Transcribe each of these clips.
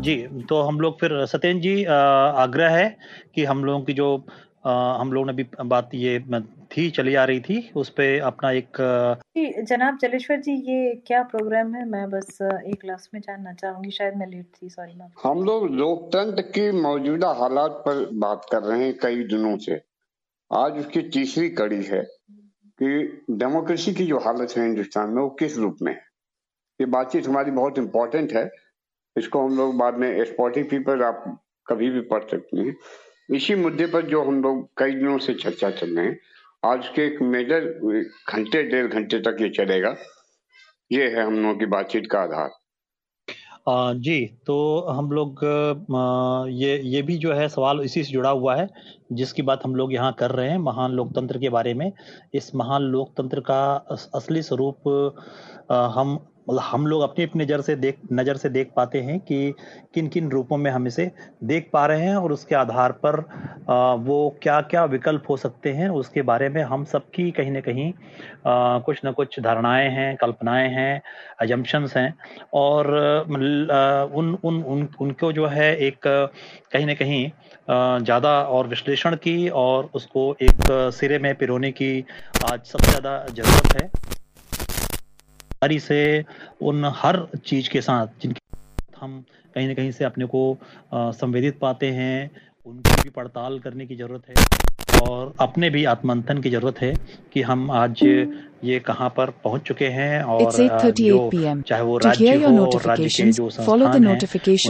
जी तो हम लोग फिर सत्येंद्र जी आग्रह है कि हम लोगों की जो आ, हम लोगों ने भी बात ये थी चली आ रही थी उस पर अपना एक जनाब जलेश्वर जी ये क्या प्रोग्राम है? मैं बस एक क्लास में जानना चाहूँगी शायद मैं लेट थी सॉरी मैम हम लोग लोकतंत्र की मौजूदा हालात पर बात कर रहे हैं कई दिनों से। आज उसकी तीसरी कड़ी है कि डेमोक्रेसी की जो हालत है हिंदुस्तान में वो किस रूप में है? ये बातचीत हमारी बहुत इम्पोर्टेंट है। इसको हम लोग बाद में स्पॉटिफी पर आप कभी भी पढ़ सकते हैं। इसी मुद्दे पर जो हम लोग कई दिनों से चर्चा चल रहे हैं, आज के एक मेजर घंटे, डेढ़ घंटे तक ये चलेगा। ये है हम लोगों की बातचीत का आधार। जी तो हम लोग ये ये भी जो है सवाल इसी से जुड़ा हुआ है, जिसकी बात हम लोग यहाँ कर रहे हैं, महान लोकतंत्र के बारे में। इस महान लोकतंत्र का असली स्वरूप हम मतलब हम लोग अपनी अपनी नज़र से देख, नज़र से देख पाते हैं कि किन किन रूपों में हम इसे देख पा रहे हैं और उसके आधार पर वो क्या क्या विकल्प हो सकते हैं, उसके बारे में हम सबकी कहीं ना कहीं कुछ न कुछ धारणाएँ हैं, कल्पनाएँ हैं एजम्पन्स हैं और उन उन उन, उनको जो है एक कहीं ना कहीं ज़्यादा और विश्लेषण की और उसको एक सिरे में पिरोने की आज सबसे ज़्यादा ज़रूरत है। ईमानदारी से, उन हर चीज़ के साथ जिनके हम कहीं ना कहीं से अपने को संवेदित पाते हैं, उनकी भी पड़ताल करने की ज़रूरत है। और अपने भी आत्मंथन की ज़रूरत है कि हम आज ये कहाँ पर पहुँच चुके हैं और It's 8:38 p.m. चाहे वो राज्य हो और राज्य के जो संस्थान हैं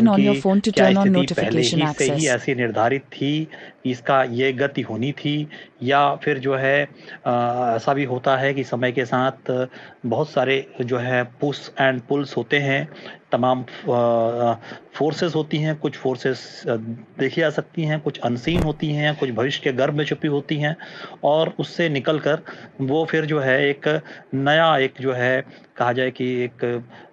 उनकी क्या स्थिति पहले ही से ही. ऐसी निर्धारित थी इसका ये गति होनी थी या फिर जो है ऐसा भी होता है कि समय के साथ बहुत सारे जो है पुश एंड पुल्स होते हैं तमाम फोर्सेस होती हैं कुछ फोर्सेस देखी जा सकती हैं कुछ अनसीन होती हैं कुछ भविष्य के गर्भ में छुपी होती हैं और उससे निकल कर वो फिर जो है एक नया एक जो है कहा जाए कि एक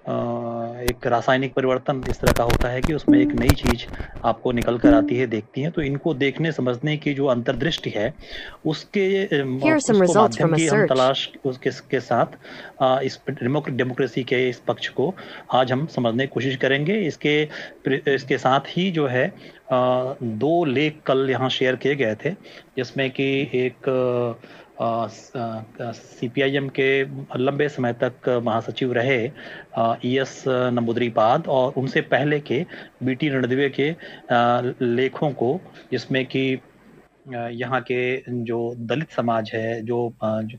एक रासायनिक परिवर्तन इस तरह का होता है कि उसमें एक नई चीज़ आपको निकल कर आती है देखती है। तो इनको देखने समझने की जो अंतर्दृष्टि है उसके माध्यम की हम तलाश उसके के साथ इस डेमोक्रेसी के इस पक्ष को आज हम समझने की कोशिश करेंगे। इसके इसके साथ ही जो है दो लेख कल यहाँ शेयर किए गए थे, जिसमें कि एक सीपीआईएम के लंबे समय तक महासचिव रहे ई एस नंबूदरीपाद और उनसे पहले के बीटी रणदिवे के लेखों को, जिसमें कि यहाँ के जो दलित समाज है जो, जो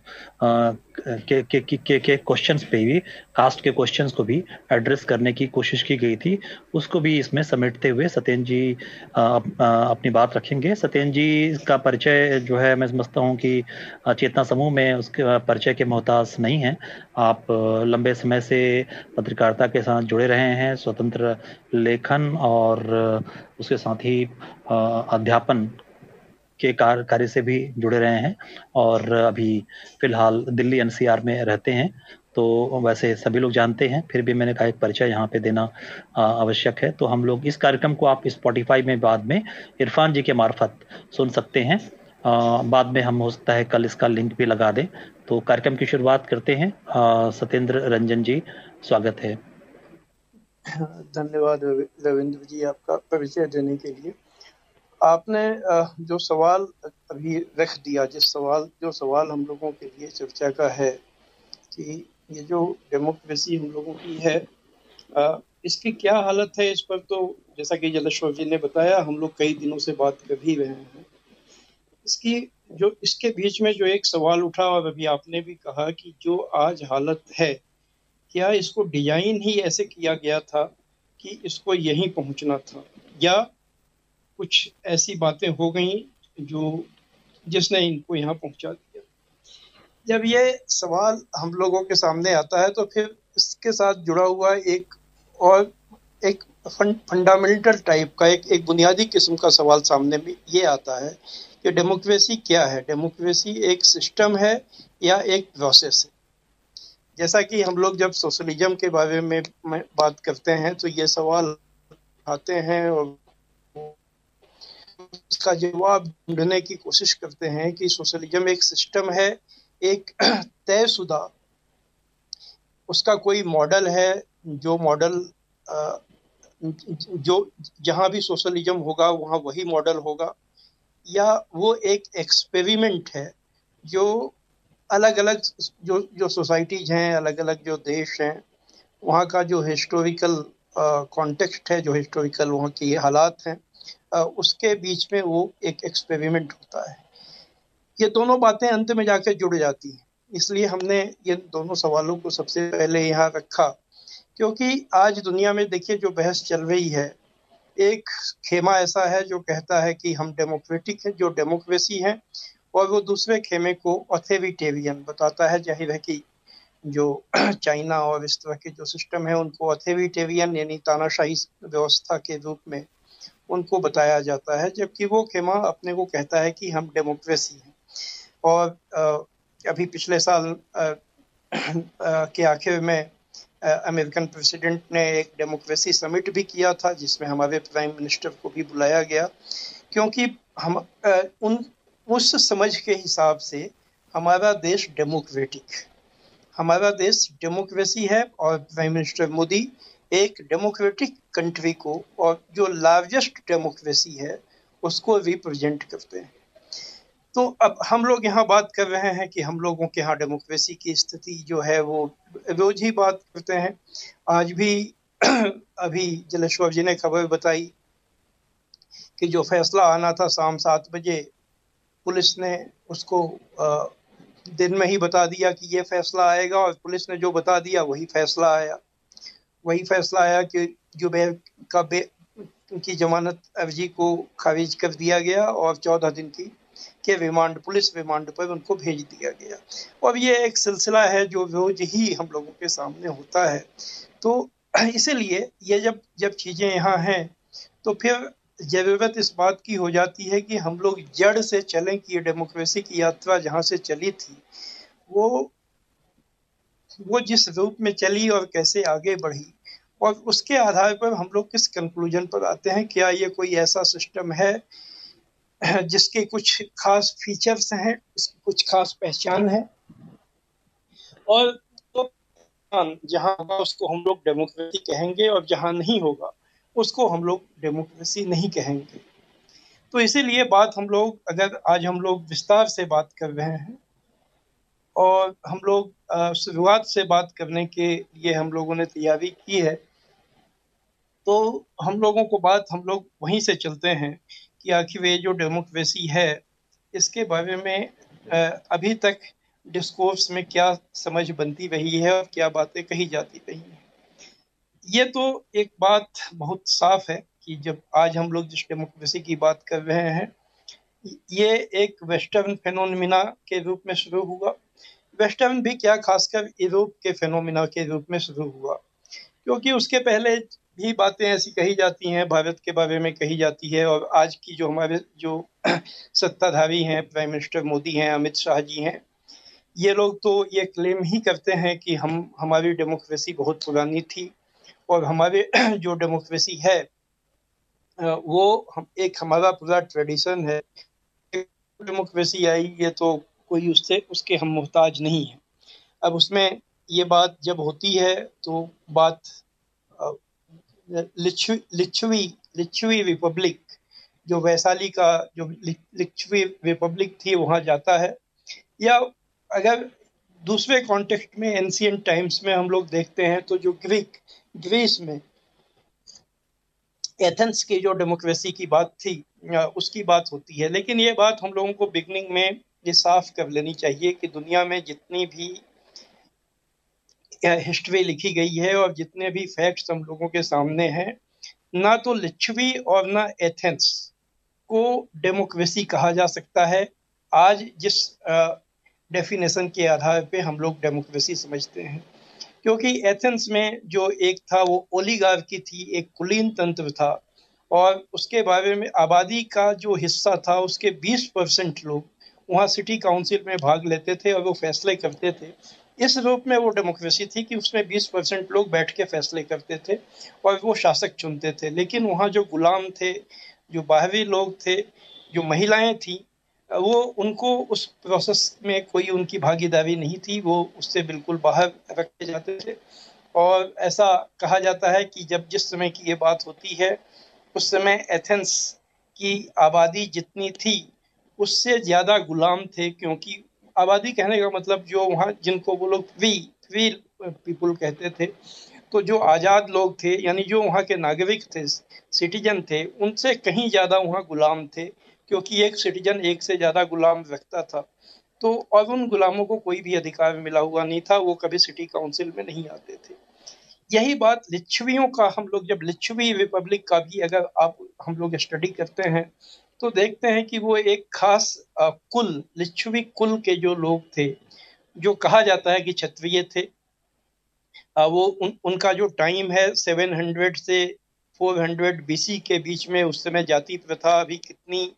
के के के के क्वेश्चंस पे भी कास्ट के क्वेश्चंस को भी एड्रेस करने की कोशिश की गई थी उसको भी इसमें समेटते हुए सत्येंद्र जी अपनी बात रखेंगे। सत्येंद्र जी का परिचय जो है मैं समझता हूँ कि चेतना समूह में उसके परिचय के मोहताज नहीं है। आप लंबे समय से पत्रकारिता के साथ जुड़े रहे हैं स्वतंत्र लेखन और उसके साथ ही अध्यापन के कार्य कार्य से भी जुड़े रहे हैं और अभी फ़िलहाल दिल्ली एनसीआर में रहते हैं। तो वैसे सभी लोग जानते हैं फिर भी मैंने कहा एक परिचय यहाँ पे देना आवश्यक है। तो हम लोग इस कार्यक्रम को आप स्पॉटिफाई में बाद में इरफान जी के मार्फत सुन सकते हैं। आ, बाद में हम हो सकता है कल इसका लिंक भी लगा दें। तो कार्यक्रम की शुरुआत करते हैं। सत्येंद्र रंजन जी स्वागत है। धन्यवाद रविंद्र जी आपका परिचय देने के लिए। आपने जो सवाल अभी रख दिया, जिस सवाल, जो सवाल हम लोगों के लिए चर्चा का है कि ये जो डेमोक्रेसी हम लोगों की है इसकी क्या हालत है इस पर तो जैसा कि जलेश्वर जी ने बताया, हम लोग कई दिनों से बात कर ही रहे हैं। इसकी जो, इसके बीच में जो एक सवाल उठा और अभी आपने भी कहा कि जो आज हालत है, क्या इसको डिज़ाइन ही ऐसे किया गया था कि इसको यहीं पहुँचना था? या कुछ ऐसी बातें हो गई जो, जिसने इनको यहाँ पहुँचा दिया। जब ये सवाल हम लोगों के सामने आता है तो फिर इसके साथ जुड़ा हुआ एक और, एक फंडामेंटल टाइप का एक एक बुनियादी किस्म का सवाल सामने में ये आता है कि डेमोक्रेसी क्या है? डेमोक्रेसी एक सिस्टम है या एक प्रोसेस है? जैसा कि हम लोग जब सोशलिज्म के बारे में बात करते हैं तो ये सवाल आते हैं और इसका जवाब ढूँढने की कोशिश करते हैं कि सोशलिज्म एक सिस्टम है, एक तयशुदा उसका कोई मॉडल है, जो मॉडल जो जहाँ भी सोशलिज्म होगा, वहाँ वही मॉडल होगा, या वो एक एक्सपेरिमेंट है, जो अलग अलग जो जो सोसाइटीज हैं अलग अलग जो देश हैं, वहाँ का जो हिस्टोरिकल कॉन्टेक्स्ट है, जो हिस्टोरिकल वहाँ की हालात हैं उसके बीच में वो एक एक्सपेरिमेंट होता है। ये दोनों बातें अंत में जाकर जुड़ जाती हैं। इसलिए हमने ये दोनों सवालों को सबसे पहले यहाँ रखा, क्योंकि आज दुनिया में देखिए जो बहस चल रही है, एक खेमा ऐसा है जो कहता है कि हम डेमोक्रेटिक है, जो डेमोक्रेसी है, और वो दूसरे खेमे को ऑथेरिटेरियन बताता है। ज़ाहिर है कि जो चाइना और इस तरह के जो सिस्टम है, उनको ऑथेरिटेरियन यानी तानाशाही व्यवस्था के रूप में उनको बताया जाता है, जबकि वो खेमा अपने को कहता है कि हम डेमोक्रेसी हैं। और अभी पिछले साल के आखिर में अमेरिकन प्रेसिडेंट ने एक डेमोक्रेसी समिट भी किया था, जिसमें हमारे प्राइम मिनिस्टर को भी बुलाया गया, क्योंकि हम उन, उस समझ के हिसाब से हमारा देश डेमोक्रेटिक हमारा देश डेमोक्रेसी है और प्राइम मिनिस्टर मोदी एक डेमोक्रेटिक कंट्री को और जो लार्जेस्ट डेमोक्रेसी है, उसको रिप्रेजेंट करते हैं। तो अब हम लोग यहाँ बात कर रहे हैं कि हम लोगों के यहाँ डेमोक्रेसी की स्थिति जो है, वो रोज ही बात करते हैं। आज भी अभी जलेश्वर जी ने खबर बताई कि जो फैसला आना था शाम सात बजे, पुलिस ने उसको दिन में ही बता दिया कि ये फैसला आएगा और पुलिस ने जो बता दिया, वही फैसला आया। वही फैसला आया कि जुबैर का बे की जमानत अर्जी को खारिज कर दिया गया और चौदह दिन की, के रिमांड, पुलिस रिमांड पर उनको भेज दिया गया। और ये एक सिलसिला है जो रोज ही हम लोगों के सामने होता है। तो इसीलिए ये जब जब चीज़ें यहाँ हैं तो फिर ज़रूरत इस बात की हो जाती है कि हम लोग जड़ से चलें कि ये डेमोक्रेसी की यात्रा जहाँ से चली थी, वो वो जिस रूप में चली और कैसे आगे बढ़ी, और उसके आधार पर हम लोग किस कंक्लूजन पर आते हैं? क्या ये कोई ऐसा सिस्टम है, जिसके कुछ खास फीचर्स हैं कुछ खास पहचान है? और तो जहाँ होगा, उसको हम लोग डेमोक्रेसी कहेंगे, और जहाँ नहीं होगा, उसको हम लोग डेमोक्रेसी नहीं कहेंगे। तो इसीलिए बात हम लोग, अगर आज हम लोग विस्तार से बात कर रहे हैं और हम लोग शुरुआत से बात करने के लिए हम लोगों ने तैयारी की है। तो हम लोगों को बात, हम लोग वहीं से चलते हैं कि आखिर ये जो डेमोक्रेसी है, इसके बारे में अभी तक डिस्कोर्स में क्या समझ बनती रही है और क्या बातें कही जाती रही हैं। ये तो एक बात बहुत साफ़ है कि जब आज हम लोग जिस डेमोक्रेसी की बात कर रहे हैं, ये एक वेस्टर्न फेनोमिना के रूप में शुरू हुआ। वेस्टर्न भी क्या खासकर यूरोप के फेनोमिना के रूप में शुरू हुआ। क्योंकि उसके पहले भी बातें ऐसी कही जाती हैं, भारत के बारे में कही जाती है और आज की जो हमारे जो सत्ताधारी हैं प्राइम मिनिस्टर मोदी हैं, अमित शाह जी हैं, ये लोग तो ये क्लेम ही करते हैं कि हम, हमारी डेमोक्रेसी बहुत पुरानी थी और हमारे जो डेमोक्रेसी है वो एक हमारा पूरा ट्रेडिशन है। डेमोक्रेसी आई, ये तो कोई उससे, उसके हम मोहताज नहीं है। अब उसमें ये बात जब होती है तो बात लिच्छवी लिच्छवी रिपब्लिक, जो वैशाली का, जो लिच्छवी रिपब्लिक थी, वहाँ जाता है। या अगर दूसरे कॉन्टेक्स्ट में एंशियंट टाइम्स में हम लोग देखते हैं तो जो ग्रीक ग्रीस में एथेंस की जो डेमोक्रेसी की बात थी उसकी बात होती है। लेकिन ये बात हम लोगों को बिगनिंग में ये साफ़ कर लेनी चाहिए कि दुनिया में जितनी भी हिस्ट्री लिखी गई है और जितने भी फैक्ट्स हम लोगों के सामने हैं, ना तो लिच्छवी और ना एथेंस को डेमोक्रेसी कहा जा सकता है। आज जिस डेफिनेशन के आधार पे हम लोग डेमोक्रेसी समझते हैं। क्योंकि एथेंस में जो एक था वो ओलीगार की थी, एक कुलीन तंत्र था और उसके बारे में आबादी का जो हिस्सा था उसके 20 परसेंट लोग वहाँ सिटी काउंसिल में भाग लेते थे और वो फैसले करते थे। इस रूप में वो डेमोक्रेसी थी कि उसमें 20 परसेंट लोग बैठ के फैसले करते थे और वो शासक चुनते थे। लेकिन वहाँ जो गुलाम थे, जो बाहरी लोग थे, जो महिलाएँ थी, वो उनको उस प्रोसेस में कोई उनकी भागीदारी नहीं थी। वो उससे बिल्कुल बाहर रखे जाते थे और ऐसा कहा जाता है कि जब जिस समय की ये बात होती है, उस समय एथेंस की आबादी जितनी थी उससे ज़्यादा गुलाम थे, क्योंकि आबादी कहने का मतलब जो वहाँ जिनको वो लोग फ्री फ्री पीपुल कहते थे तो जो आज़ाद लोग थे, यानी जो वहाँ के नागरिक थे सिटीजन थे, उनसे कहीं ज़्यादा वहाँ गुलाम थे, क्योंकि एक सिटीजन एक से ज़्यादा गुलाम रखता था। तो और उन गुलामों को कोई भी अधिकार मिला हुआ नहीं था, वो कभी सिटी काउंसिल में नहीं आते थे। यही बात लिच्छवियों का, हम लोग जब लिच्छवी रिपब्लिक का भी अगर आप, हम लोग स्टडी करते हैं तो देखते हैं कि वो एक खास कुल लिच्छवी कुल के जो लोग थे जो कहा जाता है कि क्षत्रिय थे वो उन, उनका जो टाइम है 700 से 400 बीसी के बीच में उस समय जाति प्रथा अभी कितनी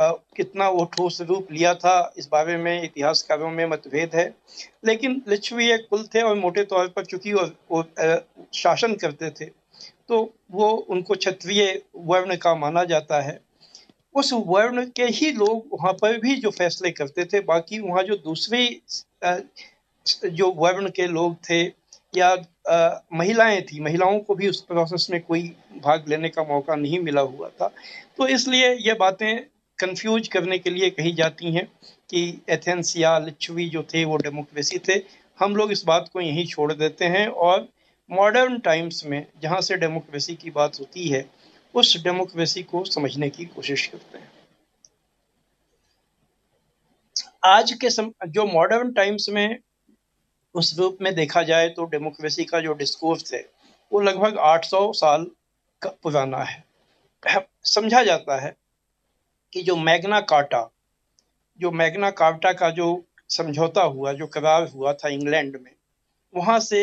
आ, कितना वो ठोस रूप लिया था इस बारे में इतिहासकारों में मतभेद है। लेकिन लिच्छवी कुल थे और मोटे तौर पर चूँकि शासन करते थे तो वो उनको क्षत्रिय वर्ण का माना जाता है। उस वर्ण के ही लोग वहाँ पर भी जो फैसले करते थे, बाकी वहाँ जो दूसरे जो वर्ण के लोग थे या महिलाएँ थी, महिलाओं को भी उस प्रोसेस में कोई भाग लेने का मौका नहीं मिला हुआ था। तो इसलिए ये बातें कंफ्यूज करने के लिए कही जाती हैं कि एथेंस या लिच्छवी जो थे, वो डेमोक्रेसी थे। हम लोग इस बात को यहीं छोड़ देते हैं और मॉडर्न टाइम्स में जहाँ से डेमोक्रेसी की बात होती है उस डेमोक्रेसी को समझने की कोशिश करते हैं। आज के सम, जो मॉडर्न टाइम्स में उस रूप में देखा जाए तो डेमोक्रेसी का जो डिस्कोर्स है वो लगभग 800 साल का पुराना है समझा जाता है कि जो मैग्ना कार्टा जो मैग्ना कार्टा का जो समझौता हुआ जो करार हुआ था इंग्लैंड में वहाँ से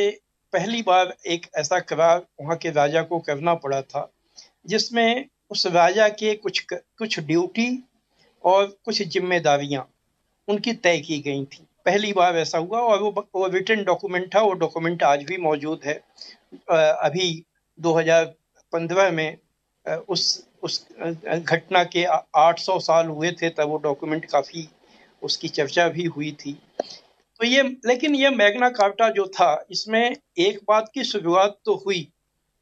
पहली बार एक ऐसा करार वहाँ के राजा को करना पड़ा था। जिसमें उस राजा के कुछ कुछ ड्यूटी और कुछ जिम्मेदारियाँ उनकी तय की गई थी। पहली बार ऐसा हुआ और वो वो रिटर्न डॉक्यूमेंट था, वो डॉक्यूमेंट आज भी मौजूद है। अभी 2015 में उस उस घटना के 800 साल हुए थे तब वो डॉक्यूमेंट काफ़ी उसकी चर्चा भी हुई थी। तो ये, लेकिन ये मैग्ना कार्टा जो था, इसमें एक बात की शुरुआत तो हुई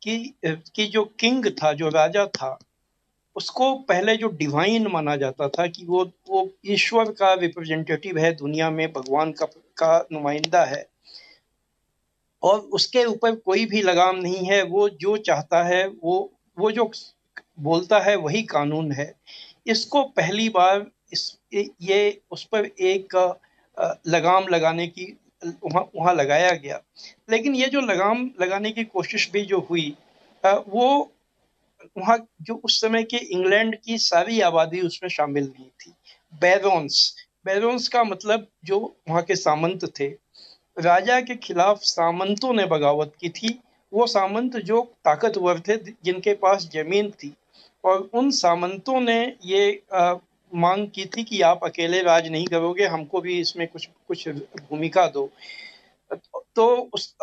कि कि जो किंग था, जो राजा था, उसको पहले जो डिवाइन माना जाता था कि वो वो ईश्वर का रिप्रेजेंटेटिव है, दुनिया में भगवान का का नुमाइंदा है। और उसके ऊपर कोई भी लगाम नहीं है, वो जो चाहता है, वो वो जो बोलता है, वही कानून है। इसको पहली बार इस, ये, उस पर एक लगाम लगाने की वहाँ वहाँ लगाया गया। लेकिन ये जो लगाम लगाने की कोशिश भी जो हुई वो वहाँ जो उस समय के इंग्लैंड की सारी आबादी उसमें शामिल नहीं थी। बैरोन्स बैरोन्स का मतलब जो वहाँ के सामंत थे। राजा के खिलाफ सामंतों ने बगावत की थी। वो सामंत जो ताकतवर थे जिनके पास ज़मीन थी। और उन सामंतों ने ये आ, मांग की थी कि आप अकेले राज नहीं करोगे हमको भी इसमें कुछ कुछ भूमिका दो। तो उस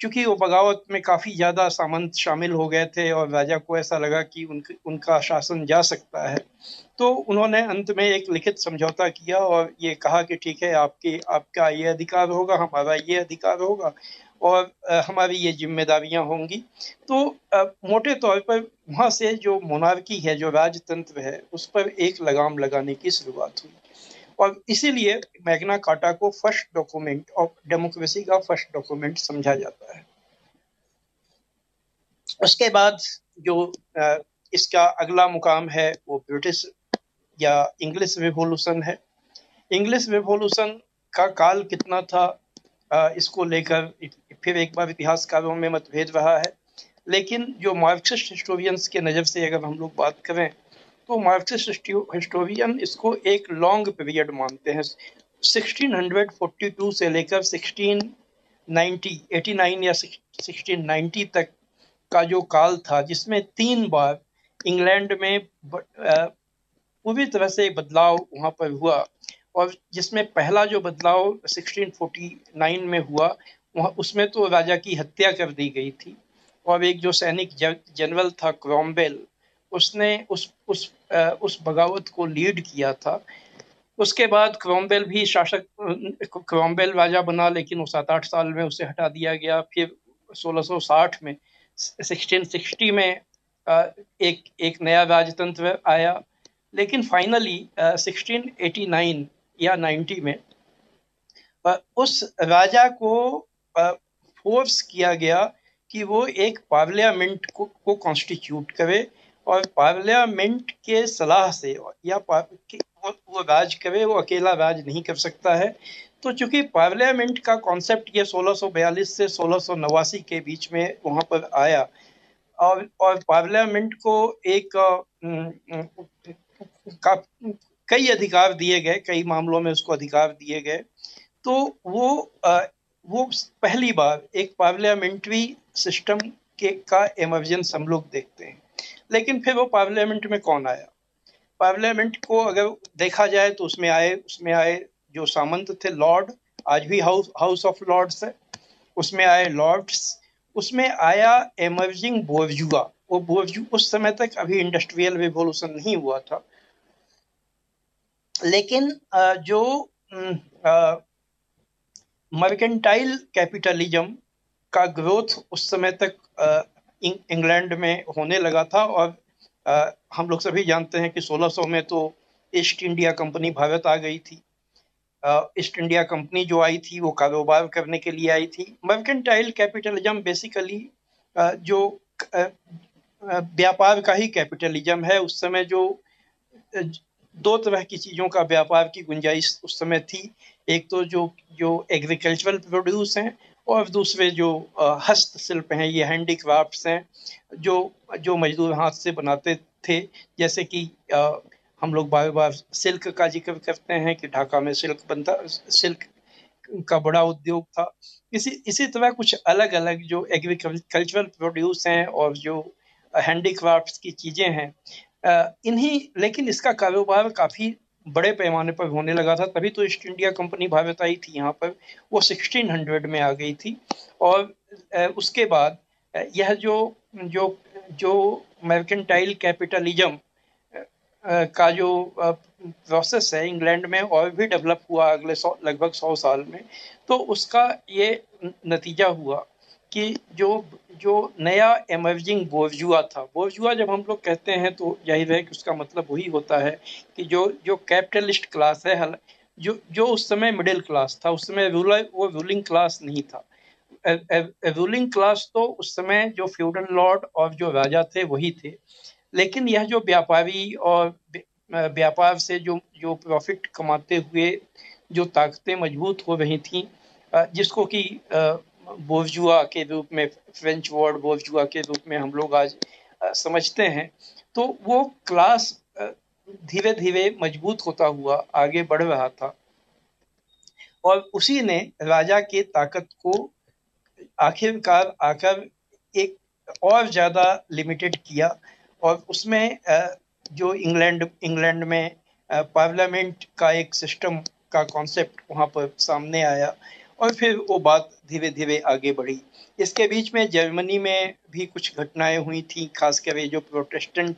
चूँकि वो बगावत में काफ़ी ज़्यादा सामंत शामिल हो गए थे और राजा को ऐसा लगा कि उन, उनका शासन जा सकता है। तो उन्होंने अंत में एक लिखित समझौता किया और ये कहा कि ठीक है आपकी आपका ये अधिकार होगा हमारा ये अधिकार होगा और हमारी ये जिम्मेदारियाँ होंगी। तो मोटे तौर पर वहाँ से जो मोनार्की है, जो राजतंत्र है, उस पर एक लगाम लगाने की शुरुआत हुई। और इसीलिए मैग्ना काटा को फ़र्स्ट डॉक्यूमेंट ऑफ़ डेमोक्रेसी का फ़र्स्ट डॉक्यूमेंट समझा जाता है। उसके बाद जो इसका अगला मुकाम है, वो ब्रिटिश या इंग्लिश रिवोल्यूशन है। इंग्लिश रिवोल्यूशन का काल कितना था? इसको लेकर फिर एक बार इतिहासकारों में मतभेद रहा है। लेकिन जो मार्क्सिस्ट हिस्टोरियंस के नज़र से अगर हम लोग बात करें तो मार्क्सिस्ट हिस्टोरियन इसको एक लॉन्ग पीरियड मानते हैं। 1642 से लेकर 1690 89 या 1690 तक का जो काल था, जिसमें तीन बार इंग्लैंड में पूरी तरह से बदलाव वहाँ पर हुआ। और जिसमें पहला जो बदलाव 1649 में हुआ, वहाँ उसमें तो राजा की हत्या कर दी गई थी। और एक जो सैनिक जनरल था क्रॉम्बेल उसने उस उस उस बगावत को लीड किया था। उसके बाद क्रॉम्बेल भी शासक क्रॉम्बेल राजा बना, लेकिन वो सात आठ साल में उसे हटा दिया गया। फिर 1660 में 1660 में एक एक नया राजतंत्र आया। लेकिन फाइनली 1689 या 90 में उस राजा को फोर्स किया गया कि वो एक पार्लियामेंट को, को कॉन्स्टिट्यूट करे और पार्लियामेंट के सलाह से या वो, राज करे वो अकेला राज नहीं कर सकता है। तो चूँकि पार्लियामेंट का कॉन्सेप्ट ये 1642 से सोलह के बीच में वहाँ पर आया और और पार्लियामेंट को एक का कई अधिकार दिए गए, कई मामलों में उसको अधिकार दिए गए। तो वो वो पहली बार एक पार्लियामेंट्री सिस्टम के, का इमरजेंस हम लोग देखते हैं। लेकिन फिर वो पार्लियामेंट में कौन आया? पार्लियामेंट को अगर देखा जाए तो उसमें आए उसमें आए जो सामंत थे, लॉर्ड, आज भी हाउस हाउस ऑफ़ लॉर्ड्स है। उसमें आए लॉर्ड्स, उसमें आया एमर्जिंग बोर्जुआ वो बोर्जू उस समय तक अभी इंडस्ट्रियल रिवोल्यूशन नहीं हुआ था। लेकिन जो मर्केंटाइल कैपिटलिज्म का ग्रोथ उस समय तक इंग्लैंड में होने लगा था और हम लोग सभी जानते हैं कि 1600 में तो ईस्ट इंडिया कंपनी भारत आ गई थी। ईस्ट इंडिया कंपनी जो आई थी वो कारोबार करने के लिए आई थी। मर्केंटाइल कैपिटलिज्म बेसिकली जो व्यापार का ही कैपिटलिज्म है। उस समय जो दो तरह की चीज़ों का व्यापार की गुंजाइश उस समय थी। एक तो जो जो एग्रीकल्चरल प्रोड्यूस हैं और दूसरे जो हस्तशिल्प हैं, ये हैंडीक्राफ्ट्स हैं, जो जो मजदूर हाथ से बनाते थे। जैसे कि हम लोग बार बार सिल्क का ज़िक्र करते हैं कि ढाका में सिल्क बनता, सिल्क का बड़ा उद्योग था। इसी इसी तरह कुछ अलग अलग जो एग्रीकल्चरल प्रोड्यूस हैं और जो हैंडीक्राफ्ट्स की चीज़ें हैं इन्हीं, लेकिन इसका कारोबार काफ़ी बड़े पैमाने पर होने लगा था। तभी तो ईस्ट इंडिया कंपनी भारत आई थी यहाँ पर। वो 1600 में आ गई थी। और उसके बाद यह जो जो जो मर्केंटाइल कैपिटलिज्म का जो प्रोसेस है इंग्लैंड में और भी डेवलप हुआ अगले सौ, लगभग सौ साल में तो उसका ये नतीजा हुआ। कि जो जो नया एमर्जिंग बोर्जुआ था, बोर्जुआ जब हम लोग कहते हैं तो ज़ाहिर है कि उसका मतलब वही होता है कि जो जो कैपिटलिस्ट क्लास है जो जो उस समय मिडिल क्लास था, उस समय रूलर वो रूलिंग क्लास नहीं था। रूलिंग क्लास तो उस समय जो फ्यूडल लॉर्ड और जो राजा थे वही थे। लेकिन यह जो व्यापारी और व्यापार से जो जो प्रॉफिट कमाते हुए जो ताकतें मज़बूत हो रही थी जिसको कि बोर्जुआ के रूप में फ्रेंच वर्ड बोर्जुआ के रूप में हम लोग आज समझते हैं। तो वो क्लास धीरे धीरे मज़बूत होता हुआ आगे बढ़ रहा था। और उसी ने राजा के ताकत को आखिरकार आकर एक और ज़्यादा लिमिटेड किया। और उसमें जो इंग्लैंड इंग्लैंड में पार्लियामेंट का एक सिस्टम का कॉन्सेप्ट वहाँ पर सामने आया। और फिर वो बात धीरे धीरे आगे बढ़ी। इसके बीच में जर्मनी में भी कुछ घटनाएँ हुई थी खासकर जो प्रोटेस्टेंट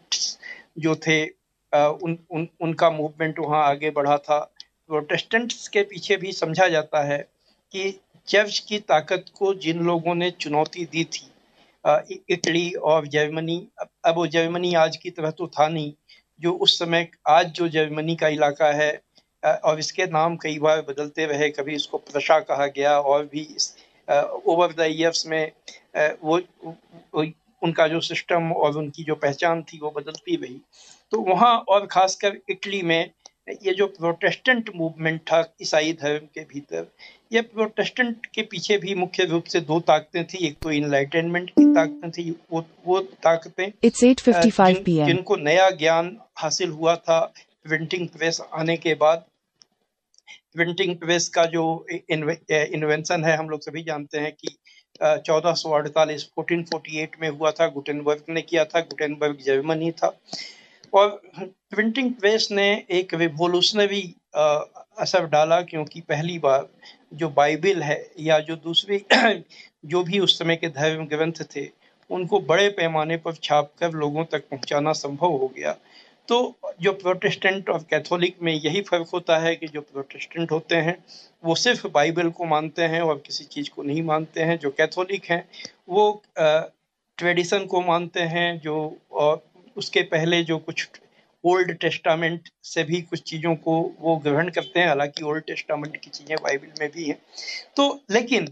जो थे उन, उन उनका मूवमेंट वहाँ आगे बढ़ा था। प्रोटेस्टेंट्स के पीछे भी समझा जाता है कि चर्च की ताकत को जिन लोगों ने चुनौती दी थी इटली और जर्मनी अब वो जर्मनी आज की तरह तो था नहीं जो उस समय आज जो जर्मनी का इलाका है और इसके नाम कई बार बदलते रहे कभी इसको प्रशा कहा गया और भी ओवर द ईयर्स में वो, वो उनका जो सिस्टम और उनकी जो पहचान थी वो बदलती रही। तो वहाँ और ख़ासकर इटली में ये जो प्रोटेस्टेंट मूवमेंट था ईसाई धर्म के भीतर ये प्रोटेस्टेंट के पीछे भी मुख्य रूप से दो ताकतें थी। एक तो इनलाइटेनमेंट की ताकतें थी वो वो ताकतें जिन, जिनको नया ज्ञान हासिल हुआ था प्रिंटिंग प्रेस आने के बाद प्रिंटिंग प्रेस का जो इन्वेंशन है, हम लोग सभी जानते हैं कि चौदह सौ अड़तालीस फोर्टीन फोर्टी एट में हुआ था गुटेनबर्ग ने किया था गुटेनबर्ग जर्मनी था। और प्रिंटिंग प्रेस ने एक रिवोल्यूशनरी असर डाला, क्योंकि पहली बार जो बाइबिल है, या जो दूसरे, जो भी उस समय के धर्म ग्रंथ थे, उनको बड़े पैमाने पर छाप कर लोगों तक पहुंचाना संभव हो गया। तो जो प्रोटेस्टेंट और कैथोलिक में यही फ़र्क होता है कि जो प्रोटेस्टेंट होते हैं, वो सिर्फ़ बाइबल को मानते हैं और किसी चीज़ को नहीं मानते हैं। जो कैथोलिक हैं, वो ट्रेडिशन को मानते हैं, जो और उसके पहले जो कुछ ओल्ड टेस्टामेंट से भी कुछ चीज़ों को वो ग्रहण करते हैं, हालाँकि ओल्ड टेस्टामेंट की चीज़ें बाइबल में भी हैं। तो लेकिन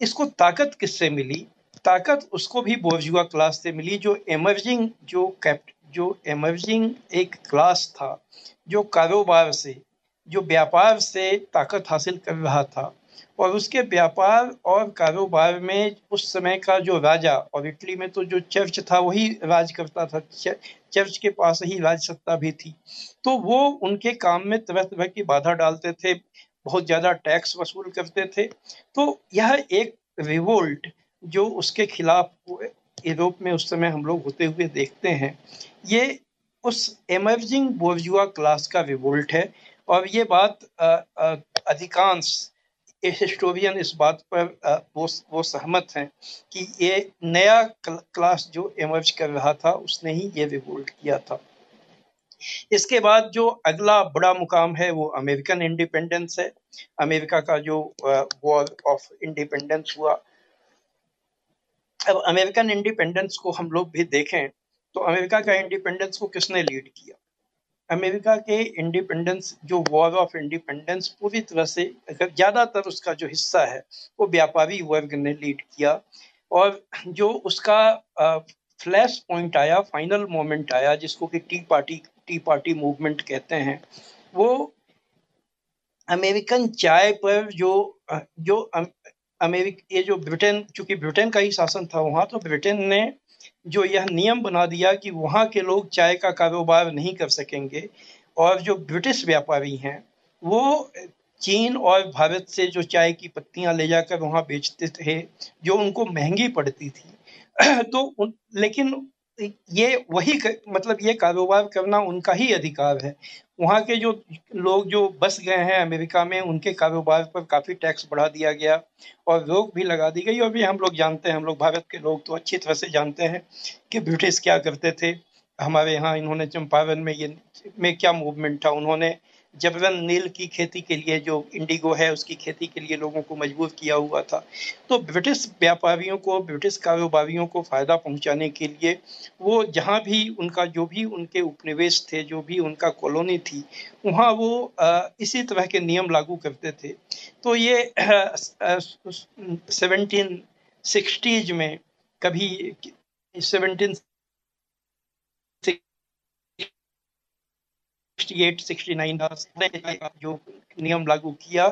इसको ताकत किससे मिली? ताकत उसको भी बोर्जुआ क्लास से मिली, जो एमर्जिंग जो कैप्ट जो एमर्जिंग एक क्लास था, जो कारोबार से, जो व्यापार से ताकत हासिल कर रहा था। और उसके व्यापार और कारोबार में उस समय का जो राजा और इटली में तो जो चर्च था, वही राज करता था चर्च के पास ही राज सत्ता भी थी। तो वो उनके काम में तरह तरह की बाधा डालते थे, बहुत ज़्यादा टैक्स वसूल करते थे। तो यह एक रिवोल्ट जो उसके खिलाफ यूरोप में उस समय हम लोग होते हुए देखते हैं। ये उस एमर्जिंग बोर्जुआ क्लास का रिवोल्ट है और ये बात अधिकांश हिस्टोरियन इस बात पर वो वो सहमत हैं कि ये नया क्लास जो एमर्ज कर रहा था, उसने ही ये रिवोल्ट किया था। इसके बाद जो अगला बड़ा मुकाम है, वो अमेरिकन इंडिपेंडेंस है। अमेरिका का जो वॉर ऑफ़ इंडिपेंडेंस हुआ। अब अमेरिकन इंडिपेंडेंस को हम लोग भी देखें तो अमेरिका का इंडिपेंडेंस को किसने लीड किया? अमेरिका के इंडिपेंडेंस जो वॉर ऑफ़ इंडिपेंडेंस पूरी तरह से ज़्यादातर उसका जो हिस्सा है, वो व्यापारी वर्ग ने लीड किया। और जो उसका फ्लैश पॉइंट आया फाइनल मोमेंट आया, जिसको कि tea party tea party movement कहते हैं, वो अमेरिकन चाय पर जो जो अमेरिक, ये जो ब्रिटेन, चूँकि ब्रिटेन का ही शासन था वहाँ तो ब्रिटेन ने जो यह नियम बना दिया कि वहाँ के लोग चाय का कारोबार नहीं कर सकेंगे, और जो ब्रिटिश व्यापारी हैं, वो चीन और भारत से जो चाय की पत्तियाँ ले जाकर वहाँ बेचते थे, जो उनको महँगी पड़ती थी। तो उन, लेकिन ये वही कर, मतलब ये कारोबार करना उनका ही अधिकार है। वहाँ के जो लोग जो बस गए हैं अमेरिका में उनके कारोबार पर काफ़ी टैक्स बढ़ा दिया गया और रोक भी लगा दी गई। और भी हम लोग जानते हैं हम लोग भारत के लोग तो अच्छी तरह से जानते हैं कि ब्रिटिश क्या करते थे। हमारे यहाँ इन्होंने चंपावन में ये में क्या मूवमेंट था? उन्होंने जबरन नील की खेती के लिए जो इंडिगो है उसकी खेती के लिए लोगों को मजबूर किया हुआ था तो ब्रिटिश व्यापारियों को ब्रिटिश कारोबारियों को फ़ायदा पहुँचाने के लिए वो जहाँ भी उनका जो भी उनके उपनिवेश थे जो भी उनका कॉलोनी थी वहाँ वो इसी तरह के नियम लागू करते थे तो ये सेवनटीन सिक्सटीज में कभी सेवनटीन 68, 69 जो नियम लागू किया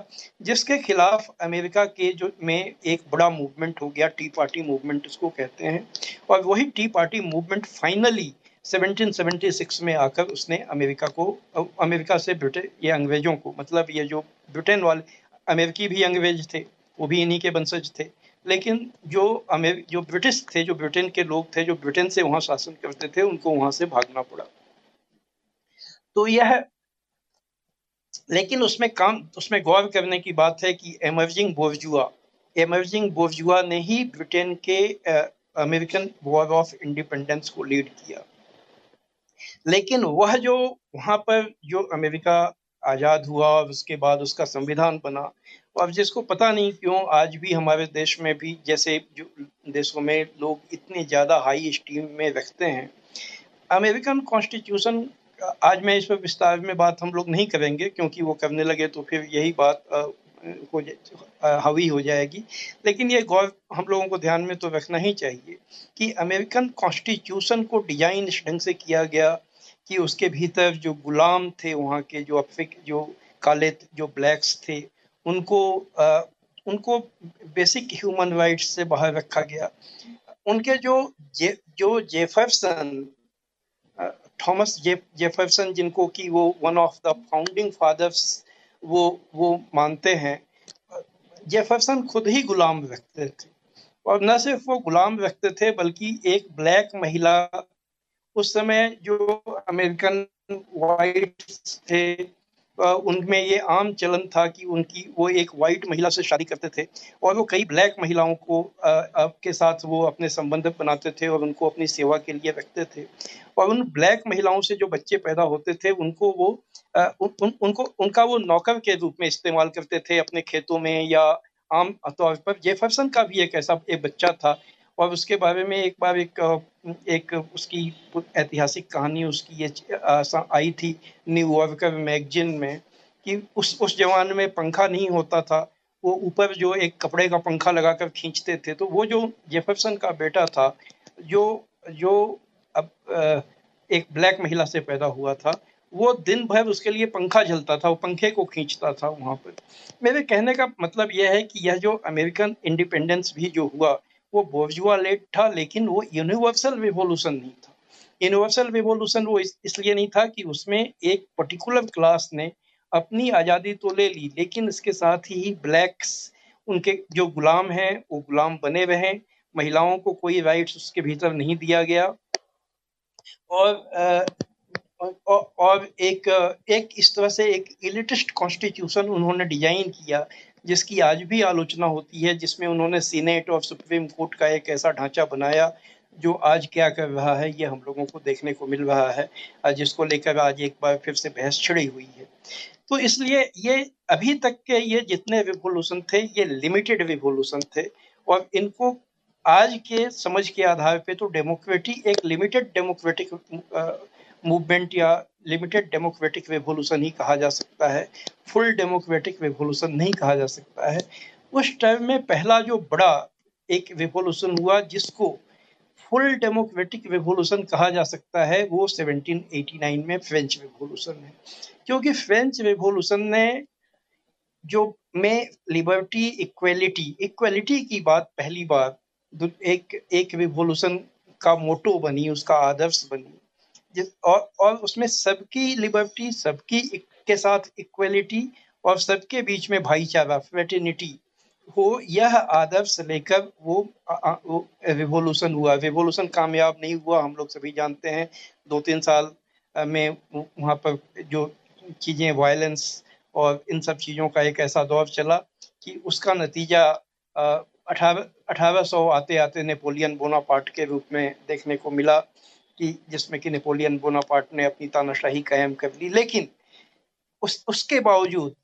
जिसके खिलाफ अमेरिका के जो में एक बड़ा मूवमेंट हो गया टी पार्टी मूवमेंट उसको कहते हैं। और वही टी पार्टी मूवमेंट फाइनली 1776 में आकर उसने अमेरिका को अमेरिका से ब्रिटेन ये अंग्रेज़ों को मतलब ये जो ब्रिटेन वाले अमेरिकी भी अंग्रेज़ थे वो भी इन्हीं के वंशज थे। लेकिन जो अमेर जो ब्रिटिश थे जो ब्रिटेन के लोग थे जो ब्रिटेन से वहाँ शासन करते थे उनको वहाँ से भागना पड़ा। तो यह लेकिन उसमें काम, उसमें गौर करने की बात है कि एमर्जिंग बोर्जुआ एमर्जिंग बोर्जुआ ने ही ब्रिटेन के अमेरिकन वॉर ऑफ़ इंडिपेंडेंस को लीड किया। लेकिन वह जो वहाँ पर जो अमेरिका आज़ाद हुआ और उसके बाद उसका संविधान बना, और जिसको पता नहीं क्यों आज भी हमारे देश में भी जैसे जो देशों में लोग इतने ज़्यादा हाई स्टीम में रखते हैं अमेरिकन कॉन्स्टिट्यूशन आज मैं इस पर विस्तार में बात हम लोग नहीं करेंगे क्योंकि वो करने लगे तो फिर यही बात हो हावी हो जाएगी। लेकिन ये गौर हम लोगों को ध्यान में तो रखना ही चाहिए कि अमेरिकन कॉन्स्टिट्यूशन को डिज़ाइन इस ढंग से किया गया कि उसके भीतर जो गुलाम थे वहाँ के जो अफ्रीक जो काले जो ब्लैक्स थे उनको आ, उनको बेसिक ह्यूमन राइट्स से बाहर रखा गया। उनके जो जे, जो जेफरसन थॉमस जेफरसन जिनको कि वो one of the founding fathers वो वो मानते हैं। जेफरसन खुद ही गुलाम रखते थे। और न सिर्फ़ वो गुलाम रखते थे, बल्कि एक ब्लैक महिला, उस समय जो अमेरिकन वाइट थे उनमें ये आम चलन था कि उनकी वो एक वाइट महिला से शादी करते थे और वो कई ब्लैक महिलाओं को के साथ वो अपने संबंध बनाते थे और उनको अपनी सेवा के लिए रखते थे। और उन ब्लैक महिलाओं से जो बच्चे पैदा होते थे उनको वो उन, उन, उनको उनका वो नौकर के रूप में इस्तेमाल करते थे अपने खेतों में या आम तौर पर। जेफरसन का भी एक ऐसा एक बच्चा था और उसके बारे में एक बार एक एक उसकी ऐतिहासिक कहानी उसकी ये आई थी न्यू यॉर्कर मैगजीन में कि उस उस जमाने में पंखा नहीं होता था। वो ऊपर जो एक कपड़े का पंखा लगाकर खींचते थे। तो वो जो जेफरसन का बेटा था, जो जो अब एक ब्लैक महिला से पैदा हुआ था, वो दिन भर उसके लिए पंखा जलता था, वो पंखे को खींचता था वहाँ पर। मेरे कहने का मतलब यह है कि यह जो अमेरिकन इंडिपेंडेंस भी जो हुआ वो बोर्जुआ लेट था लेकिन वो यूनिवर्सल रिवोल्यूशन नहीं था। यूनिवर्सल रिवोल्यूशन वो इस, इसलिए नहीं था कि उसमें एक पर्टिकुलर क्लास ने अपनी आज़ादी तो ले ली लेकिन इसके साथ ही ब्लैक्स उनके जो गुलाम हैं वो गुलाम बने रहे। महिलाओं को कोई राइट्स उसके भीतर नहीं दिया गया। और और, एक एक इस तरह से एक इलिटिस्ट कॉन्स्टिट्यूशन उन्होंने डिज़ाइन किया जिसकी आज भी आलोचना होती है, जिसमें उन्होंने सीनेट और सुप्रीम कोर्ट का एक ऐसा ढांचा बनाया, जो आज क्या कर रहा है, ये हम लोगों को देखने को मिल रहा है। जिसको लेकर आज एक बार फिर से बहस छिड़ी हुई है। तो इसलिए ये अभी तक के ये जितने रिवोल्यूशन थे, ये लिमिटेड रिवोल्यूशन थे, और इनको आज के समझ के आधार पे तो डेमोक्रेटिक एक लिमिटेड डेमोक्रेटिक मूवमेंट या लिमिटेड डेमोक्रेटिक रेवोल्यूशन ही कहा जा सकता है, फुल डेमोक्रेटिक रेवोल्यूशन नहीं कहा जा सकता है। उस टाइम में पहला जो बड़ा एक रेवोल्यूशन हुआ जिसको फुल डेमोक्रेटिक रेवोल्यूशन कहा जा सकता है, वो 1789 में फ्रेंच रेवोल्यूशन है। क्योंकि फ्रेंच रेवोल्यूशन ने जो में लिबर्टी इक्वलिटी इक्वलिटी की बात पहली बार एक एक रिवोल्यूशन का मोटो बनी, उसका आदर्श बनी। और और उसमें सबकी लिबर्टी सबकी के साथ इक्वलिटी और सबके बीच में भाईचारा फ्रेटर्निटी हो यह आदर्श लेकर वो, रिवोल्यूशन हुआ। रिवोल्यूशन कामयाब नहीं हुआ हम लोग सभी जानते हैं। दो तीन साल में वहाँ पर जो चीज़ें वायलेंस और इन सब चीज़ों का एक ऐसा दौर चला कि उसका नतीजा अठारह अठारह सौ आते आते नेपोलियन बोनापार्ट के रूप में देखने को मिला। कि जिसमें कि नेपोलियन बोनापार्ट ने अपनी तानाशाही कायम कर ली लेकिन उस, उसके बावजूद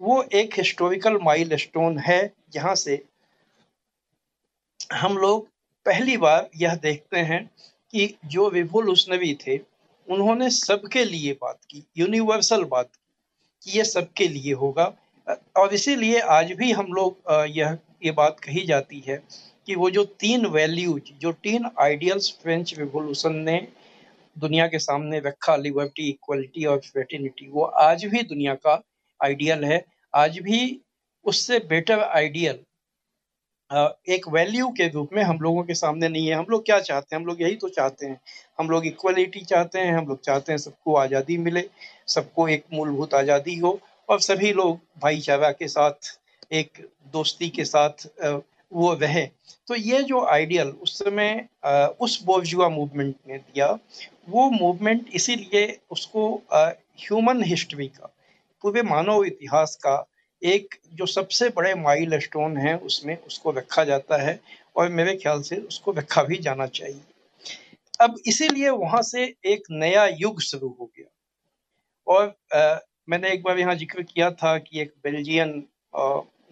वो एक हिस्टोरिकल माइल स्टोन है, जहाँ से हम लोग पहली बार यह देखते हैं कि जो विभुल रिवोल्यूशनरी थे, उन्होंने सबके लिए बात की यूनिवर्सल बात की, कि यह सबके लिए होगा। और इसीलिए आज भी हम लोग यह, ये बात कही जाती है कि वो जो तीन वैल्यूज़ जो तीन आइडियल्स फ्रेंच रिवोल्यूशन ने दुनिया के सामने रखा लिबर्टी इक्वलिटी और फ्रेटिनिटी वो आज भी दुनिया का आइडियल है। आज भी उससे बेटर आइडियल एक वैल्यू के रूप में हम लोगों के सामने नहीं है। हम लोग क्या चाहते हैं? हम लोग यही तो चाहते हैं। हम लोग इक्वलिटी चाहते हैं, हम लोग चाहते हैं सबको आज़ादी मिले, सबको एक मूलभूत आज़ादी हो और सभी लोग भाईचारा के साथ, एक दोस्ती के साथ वो वह तो ये जो आइडियल उस समय उस बोर्जुआ मूवमेंट ने दिया वो मूवमेंट इसीलिए उसको ह्यूमन हिस्ट्री का पूरे मानव इतिहास का एक जो सबसे बड़े माइल स्टोन है उसमें उसको रखा जाता है और मेरे ख्याल से उसको रखा भी जाना चाहिए। अब इसीलिए वहाँ से एक नया युग शुरू हो गया। और आ, मैंने एक बार यहाँ ज़िक्र किया था कि एक बेल्जियन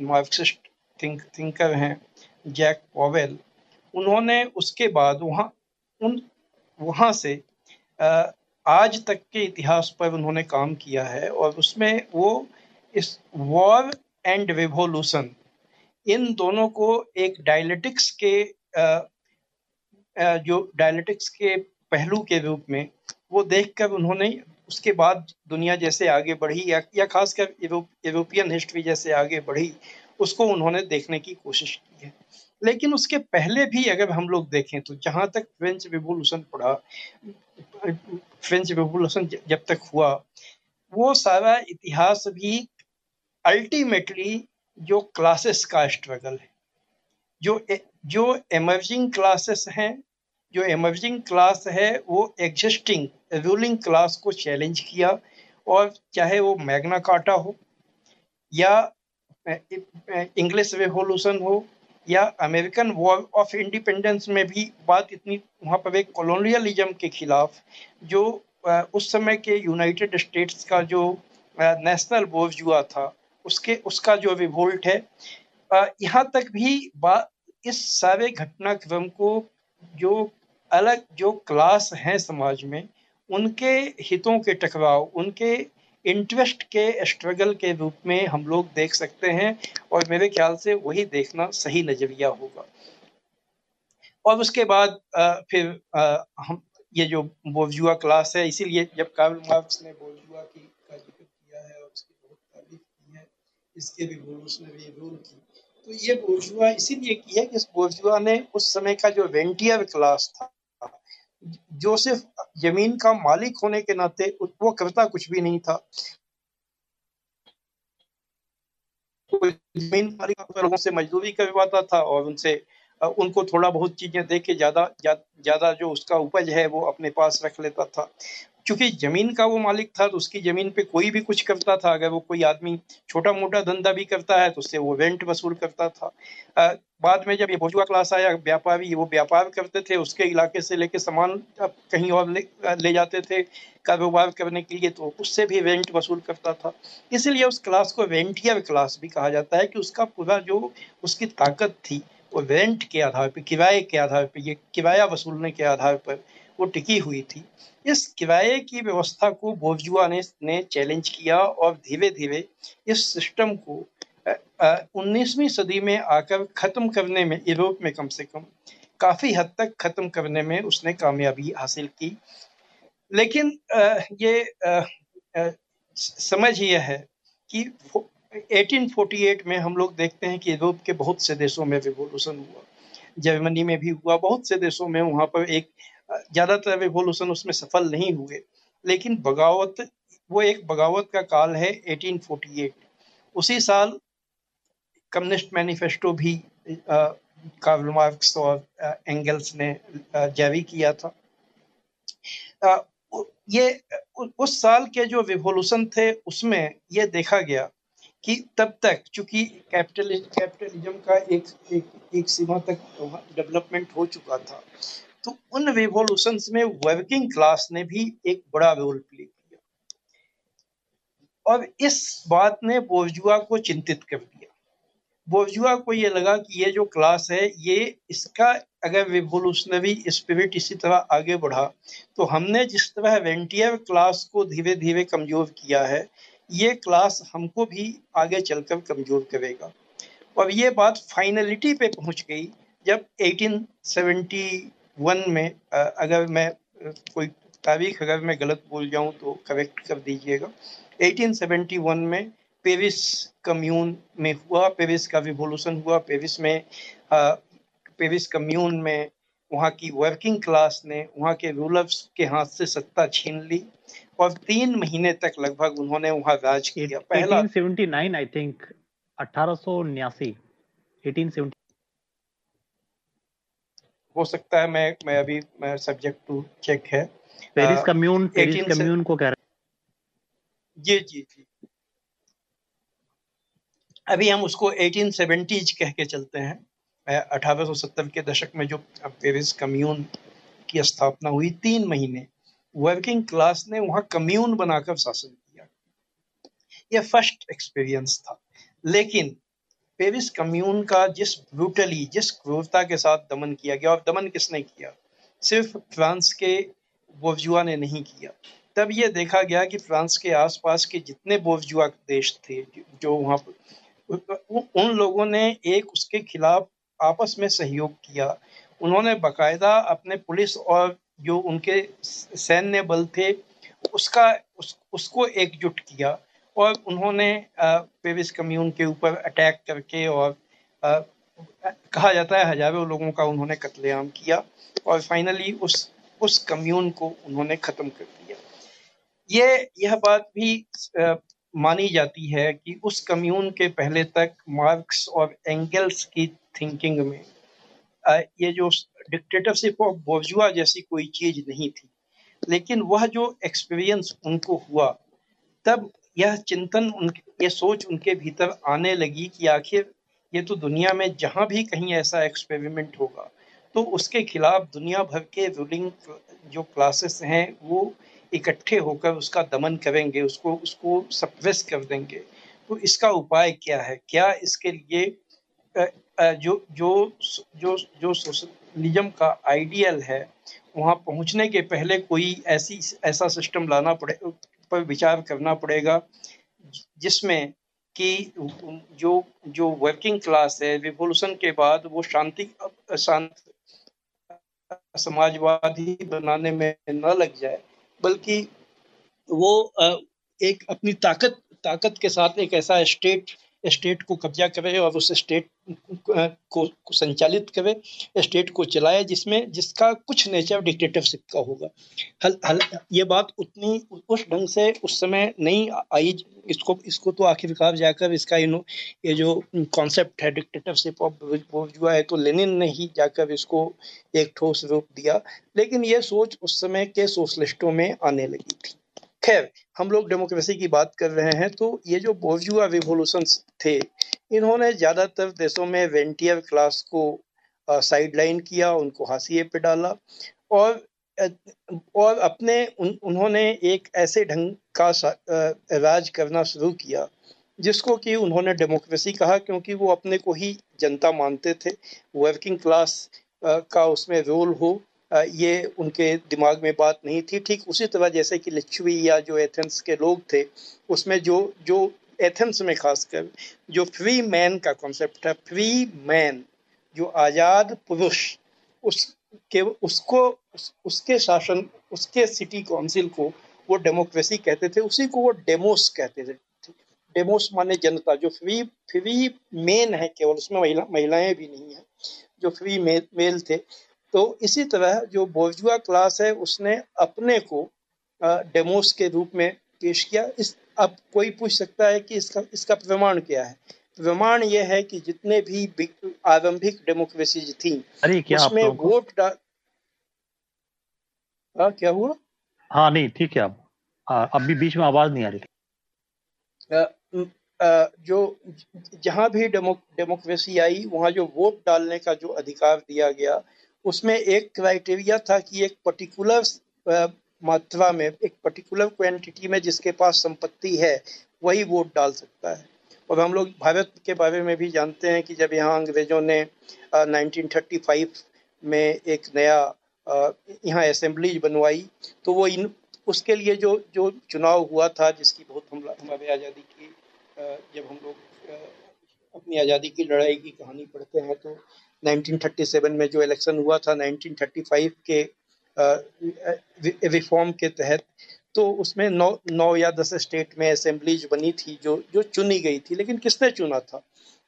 मार्क्सिस्ट थिंक थिंकर हैं जैक पॉवेल उन्होंने उसके बाद वहाँ उन वहाँ से आज तक के इतिहास पर उन्होंने काम किया है और उसमें वो इस वॉर एंड रिवोल्यूशन इन दोनों को एक डायलिटिक्स के जो डायलिटिक्स के पहलू के रूप में वो देखकर उन्होंने उसके बाद दुनिया जैसे आगे बढ़ी या, या खासकर यूरोपियन हिस्ट्री जैसे आगे बढ़ी उसको उन्होंने देखने की कोशिश की है। लेकिन उसके पहले भी अगर हम लोग देखें तो जहाँ तक फ्रेंच रिवोल्यूशन पड़ा, फ्रेंच रिवोल्यूशन जब तक हुआ, वो सारा इतिहास भी अल्टीमेटली जो क्लासेस का स्ट्रगल है, जो जो एमर्जिंग क्लासेस हैं, जो एमर्जिंग क्लास है, वो एग्जिस्टिंग रूलिंग क्लास को चैलेंज किया और चाहे वो मैग्ना काटा हो या इंग्लिश रेवोल्यूशन हो या अमेरिकन वॉर ऑफ़ इंडिपेंडेंस में भी बात इतनी, वहाँ पर एक कॉलोनियलिज्म के खिलाफ, जो उस समय के यूनाइटेड स्टेट्स का जो नेशनल बोर्जुआ था, उसके, उसका जो रिवोल्ट है यहाँ तक भी बात इस सारे घटनाक्रम को जो अलग, जो क्लास हैं समाज में, उनके हितों के टकराव, उनके इंटरेस्ट के स्ट्रगल के रूप में हम लोग देख सकते हैं और मेरे ख्याल से वही देखना सही नज़रिया होगा। और उसके बाद फिर हम, ये जो बोर्जुआ क्लास है, इसीलिए जब कार्ल मार्क्स ने बोर्जुआ की का ज़िक्र किया है और उसकी बहुत तारीफ़ की है, इसके रिवोल्यूशनरी रोल की। तो ये बोर्जुआ इसीलिए की है कि इस बोर्जुआ ने उस समय का जो वेंटियर क्लास था, जो सिर्फ़ ज़मीन का मालिक होने के नाते वो करता कुछ भी नहीं था। मालिक लोगों से मजदूरी करवाता था और उनसे उनको थोड़ा बहुत चीज़ें दे के ज़्यादा ज़्यादा जो उसका उपज है वो अपने पास रख लेता था। क्योंकि ज़मीन का वो मालिक था तो उसकी ज़मीन पे कोई भी कुछ करता था। अगर वो कोई आदमी छोटा मोटा धंधा भी करता है तो उससे वो रेंट वसूल करता था। आ, बाद में जब ये बोजुआ क्लास आया व्यापारी वो व्यापार करते थे उसके इलाके से लेके सामान कहीं और ले, ले जाते थे। कारोबार करने के लिए तो उससे भी रेंट वसूल करता था। इसलिए उस क्लास को रेंटियर क्लास भी कहा जाता है कि उसका पूरा जो उसकी ताकत थी, वो रेंट के आधार पर किराए के आधार पर ये किराया वसूलने के आधार पर वो टिकी हुई थी। इस किराए की व्यवस्था को बोर्जुआ ने ने चैलेंज किया और धीरे धीरे इस सिस्टम को उन्नीसवीं सदी में आकर खत्म करने में, यूरोप में कम से कम काफ़ी हद तक खत्म करने में उसने कामयाबी हासिल की। लेकिन ये समझ यह है कि 1848 में हम लोग देखते हैं कि यूरोप के बहुत से देशों में रिवोल्यूशन हुआ। जर्मनी में भी हुआ, बहुत से देशों में वहाँ पर एक ज़्यादातर रिवोल्यूशन उसमें सफल नहीं हुए। लेकिन बगावत, वो एक बगावत का काल है 1848 उसी साल कम्युनिस्ट मैनिफेस्टो भी कार्ल मार्क्स और एंगल्स ने जारी किया था। ये उस साल के जो रिवोल्यूशन थे, उसमें ये देखा गया कि तब तक चूँकि कैपिटलिज्म कैपिटलिज्म का एक एक एक सीमा तक डेवलपमेंट हो चुका था तो उन रिवोल्यूशन में वर्किंग क्लास ने भी एक बड़ा रोल प्ले किया। और इस बात ने बोर्जुआ को चिंतित कर दिया। बोर्जुआ को ये लगा कि ये जो क्लास है, ये इसका अगर रिवोल्यूशनरी स्पिरिट इसी तरह आगे बढ़ा तो हमने जिस तरह वेंटियर क्लास को धीरे धीरे कमज़ोर किया है, ये क्लास हमको भी आगे चलकर कमज़ोर करेगा। और ये बात फाइनलिटी पे पहुँच गई, जब 1871 में अगर मैं कोई तारीख अगर मैं गलत बोल जाऊँ तो करेक्ट कर दीजिएगा। 1871 में पेरिस कम्यून में हुआ पेरिस का रिवोल्यूशन हुआ पेरिस में पेरिस कम्यून में वहाँ की वर्किंग क्लास ने वहाँ के रूलर्स के हाथ से सत्ता छीन ली और तीन महीने तक लगभग उन्होंने वहाँ राज किया। पहला 1879 आई थिंक अठारह हो सकता है मैं मैं अभी मैं सब्जेक्ट टू चेक है। पेरिस कम्यून पेरिस कम्यून को कह रहे जी जी जी। अभी हम उसको 1870 कह के चलते हैं। अठारह के दशक में जो पेरिस कम्यून की स्थापना हुई, तीन महीने वर्किंग क्लास ने वहाँ कम्यून बनाकर शासन किया। यह फ़र्स्ट एक्सपीरियंस था। लेकिन पेरिस कम्यून का जिस ब्रूटली जिस क्रूरता के साथ दमन किया गया, और दमन किसने किया? सिर्फ़ फ्रांस के बोर्जुआ ने नहीं किया। तब ये देखा गया कि फ्रांस के आसपास के जितने बोर्जुआ देश थे, जो वहाँ उन लोगों ने एक उसके खिलाफ आपस में सहयोग किया। उन्होंने बकायदा अपने पुलिस और जो उनके सैन्य बल थे उसका उस, उसको एकजुट किया और उन्होंने पेरिस कम्यून के ऊपर अटैक करके और आ, कहा जाता है हज़ारों लोगों का उन्होंने कत्लेआम किया और फाइनली उस उस कम्यून को उन्होंने खत्म कर दिया। ये यह बात भी मानी जाती है कि उस कम्यून के पहले तक मार्क्स और एंगल्स की थिंकिंग में ये जो डिक्टेटरशिप ऑफ़ बोर्जुआ जैसी कोई चीज़ नहीं थी। लेकिन वह जो एक्सपीरियंस उनको हुआ, तब यह चिंतन उन, ये सोच उनके भीतर आने लगी कि आखिर ये तो दुनिया में जहाँ भी कहीं ऐसा एक्सपेरिमेंट होगा तो उसके खिलाफ दुनिया भर के रूलिंग जो क्लासेस हैं, वो इकट्ठे होकर उसका दमन करेंगे, उसको उसको सप्रेस कर देंगे। तो इसका उपाय क्या है? क्या इसके लिए जो जो जो जो सोशलिज्म का आइडियल है, वहाँ पहुँचने के पहले कोई ऐसी, ऐसा सिस्टम लाना पड़े, पर विचार करना पड़ेगा, जिसमें कि जो जो वर्किंग क्लास है रिवोल्यूशन के बाद वो शांति, शांत समाजवादी बनाने में न लग जाए। बल्कि वो एक अपनी ताकत ताकत के साथ एक ऐसा स्टेट स्टेट को कब्जा करे और उस स्टेट को, संचालित करे स्टेट को चलाए जिसमें जिसका कुछ नेचर डिक्टेटरशिप का होगा। हल, हल ये बात उतनी उस ढंग से उस समय नहीं आई इसको इसको तो आखिरकार जाकर इसका इन ये जो कॉन्सेप्ट है डिक्टेटरशिप ऑफ़ जो है तो लेनिन ने ही जाकर इसको एक ठोस रूप दिया। लेकिन ये सोच उस समय के सोशलिस्टों में आने लगी थी। खैर हम लोग डेमोक्रेसी की बात कर रहे हैं तो ये जो बोर्जुआ रिवोल्यूशन थे इन्होंने ज़्यादातर देशों में वेंटियर क्लास को साइडलाइन किया उनको हाशिए पे डाला और और अपने उन, उन्होंने एक ऐसे ढंग का राज करना शुरू किया जिसको कि उन्होंने डेमोक्रेसी कहा क्योंकि वो अपने को ही जनता मानते थे वर्किंग क्लास का उसमें रोल हो ये उनके दिमाग में बात नहीं थी। ठीक उसी तरह जैसे कि लिच्छवी या जो एथेंस के लोग थे उसमें जो जो एथेंस में खासकर जो फ्री मैन का कॉन्सेप्ट है फ्री मैन जो आज़ाद पुरुष उस के उसको उसके शासन उसके सिटी काउंसिल को वो डेमोक्रेसी कहते थे उसी को वो डेमोस कहते थे। डेमोस माने जनता जो फ्री फ्री मेन है केवल उसमें महिला महिलाएँ भी नहीं है जो फ्री मे, मेल थे। तो इसी तरह जो बोर्जुआ क्लास है उसने अपने को डेमोस के रूप में पेश किया। इस अब कोई पूछ सकता है कि इसका इसका प्रमाण क्या है? प्रमाण यह है कि जितने भी आरंभिक डेमोक्रेसी थी अरे क्या उसमें वोट डाल क्या हुआ? हाँ नहीं ठीक है अब अभी बीच में आवाज़ नहीं आ रही। आ, आ, जो जहाँ भी डेमो डेमोक्रेसी आई वहाँ जो वोट डालने का जो अधिकार दिया गया उसमें एक क्राइटेरिया था कि एक पर्टिकुलर मात्रा में एक पर्टिकुलर क्वांटिटी में जिसके पास संपत्ति है वही वोट डाल सकता है। और हम लोग भारत के बारे में भी जानते हैं कि जब यहाँ अंग्रेज़ों ने आ, 1935 में एक नया यहाँ असेंबलीज बनवाई तो वो इन उसके लिए जो जो चुनाव हुआ था जिसकी बहुत हम हमारे आज़ादी की जब हम लोग अपनी आज़ादी की लड़ाई की कहानी पढ़ते हैं तो 1937 में जो इलेक्शन हुआ था 1935 के रिफॉर्म के तहत तो उसमें नौ नौ या दस स्टेट में असेंबलीज बनी थी जो जो चुनी गई थी। लेकिन किसने चुना था?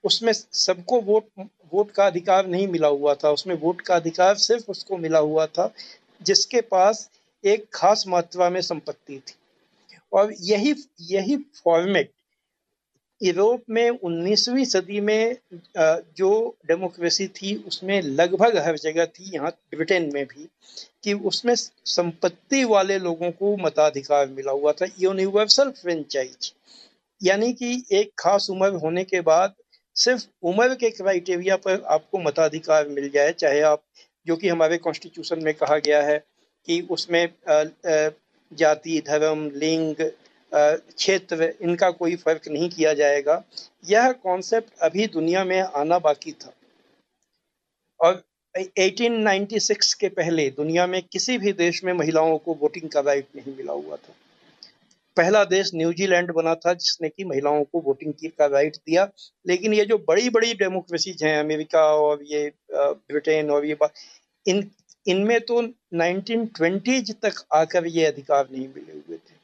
उसमें सबको वोट वोट का अधिकार नहीं मिला हुआ था। उसमें वोट का अधिकार सिर्फ़ उसको मिला हुआ था, जिसके पास एक खास मात्रा में संपत्ति थी। और यही यही फॉर्मेट यूरोप में 19वीं सदी में जो डेमोक्रेसी थी, उसमें लगभग हर जगह थी, यहाँ ब्रिटेन में भी, कि उसमें संपत्ति वाले लोगों को मताधिकार मिला हुआ था, यूनिवर्सल फ्रेंचाइज। यानी कि एक खास उम्र होने के बाद सिर्फ़ उम्र के क्राइटेरिया पर आपको मताधिकार मिल जाए, चाहे आप, जो कि हमारे कॉन्स्टिट्यूशन में कहा गया है कि उसमें जाति, धर्म, लिंग क्षेत्र इनका कोई फ़र्क नहीं किया जाएगा। यह कॉन्सेप्ट अभी दुनिया में आना बाकी था। और 1896 के पहले दुनिया में किसी भी देश में महिलाओं को वोटिंग का राइट नहीं मिला हुआ था। पहला देश न्यूजीलैंड बना था, जिसने कि महिलाओं को वोटिंग की का राइट दिया। लेकिन ये जो बड़ी बड़ी डेमोक्रेसीज हैं अमेरिका और ये ब्रिटेन और ये इन इनमें तो 1920 तक आकर ये अधिकार नहीं मिले हुए थे।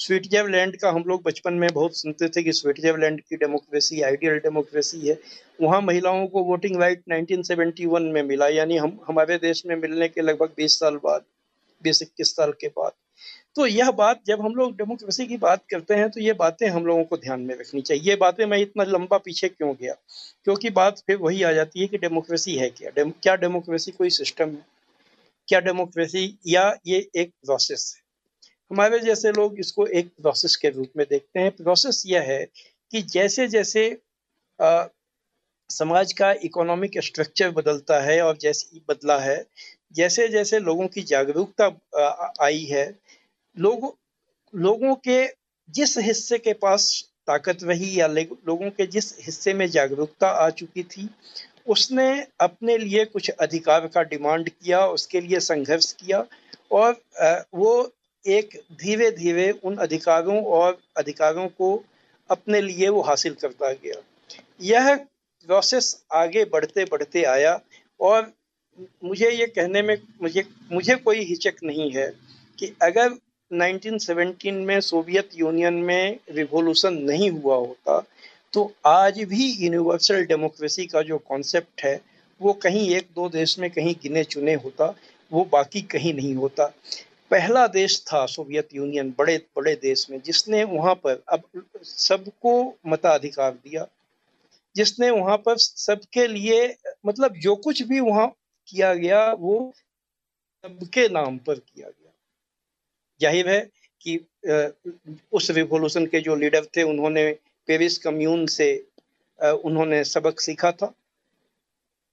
स्विट्जरलैंड का हम लोग बचपन में बहुत सुनते थे कि स्विट्जरलैंड की डेमोक्रेसी, आइडियल डेमोक्रेसी है। वहाँ महिलाओं को वोटिंग राइट 1971 में मिला, यानी हम, हमारे देश में मिलने के लगभग 20 साल बाद, बीस इक्कीस साल के बाद। तो यह बात, जब हम लोग डेमोक्रेसी की बात करते हैं तो ये बातें हम लोगों को ध्यान में रखनी चाहिए। ये बातें मैं इतना लंबा पीछे क्यों गया? क्योंकि बात फिर वही आ जाती है कि डेमोक्रेसी है क्या? क्या डेमोक्रेसी कोई सिस्टम है? क्या डेमोक्रेसी या ये एक प्रोसेस है? हमारे जैसे लोग इसको एक प्रोसेस के रूप में देखते हैं। प्रोसेस यह है कि जैसे जैसे आ, समाज का इकोनॉमिक स्ट्रक्चर बदलता है और जैसे बदला है जैसे जैसे लोगों की जागरूकता आई है लोगों लोगों के जिस हिस्से के पास ताकत रही या लोगों के जिस हिस्से में जागरूकता आ चुकी थी उसने अपने लिए कुछ अधिकार का डिमांड किया उसके लिए संघर्ष किया और वो एक धीरे धीरे उन अधिकारों और अधिकारों को अपने लिए वो हासिल करता गया। यह प्रोसेस आगे बढ़ते बढ़ते आया और मुझे ये कहने में, मुझे मुझे कोई हिचक नहीं है कि अगर 1917 में सोवियत यूनियन में रिवोल्यूशन नहीं हुआ होता तो आज भी यूनिवर्सल डेमोक्रेसी का जो कॉन्सेप्ट है, वो कहीं एक दो देश में कहीं गिने चुने होता, वो बाकी कहीं नहीं होता। पहला देश था सोवियत यूनियन, बड़े बड़े देश में, जिसने वहाँ पर अब सबको मताधिकार दिया। जिसने वहाँ पर सबके लिए मतलब जो कुछ भी वहाँ किया गया, वो सबके नाम पर किया गया। ज़ाहिर है कि उस रिवोल्यूशन के जो लीडर थे, उन्होंने पेरिस कम्यून से उन्होंने सबक सीखा था।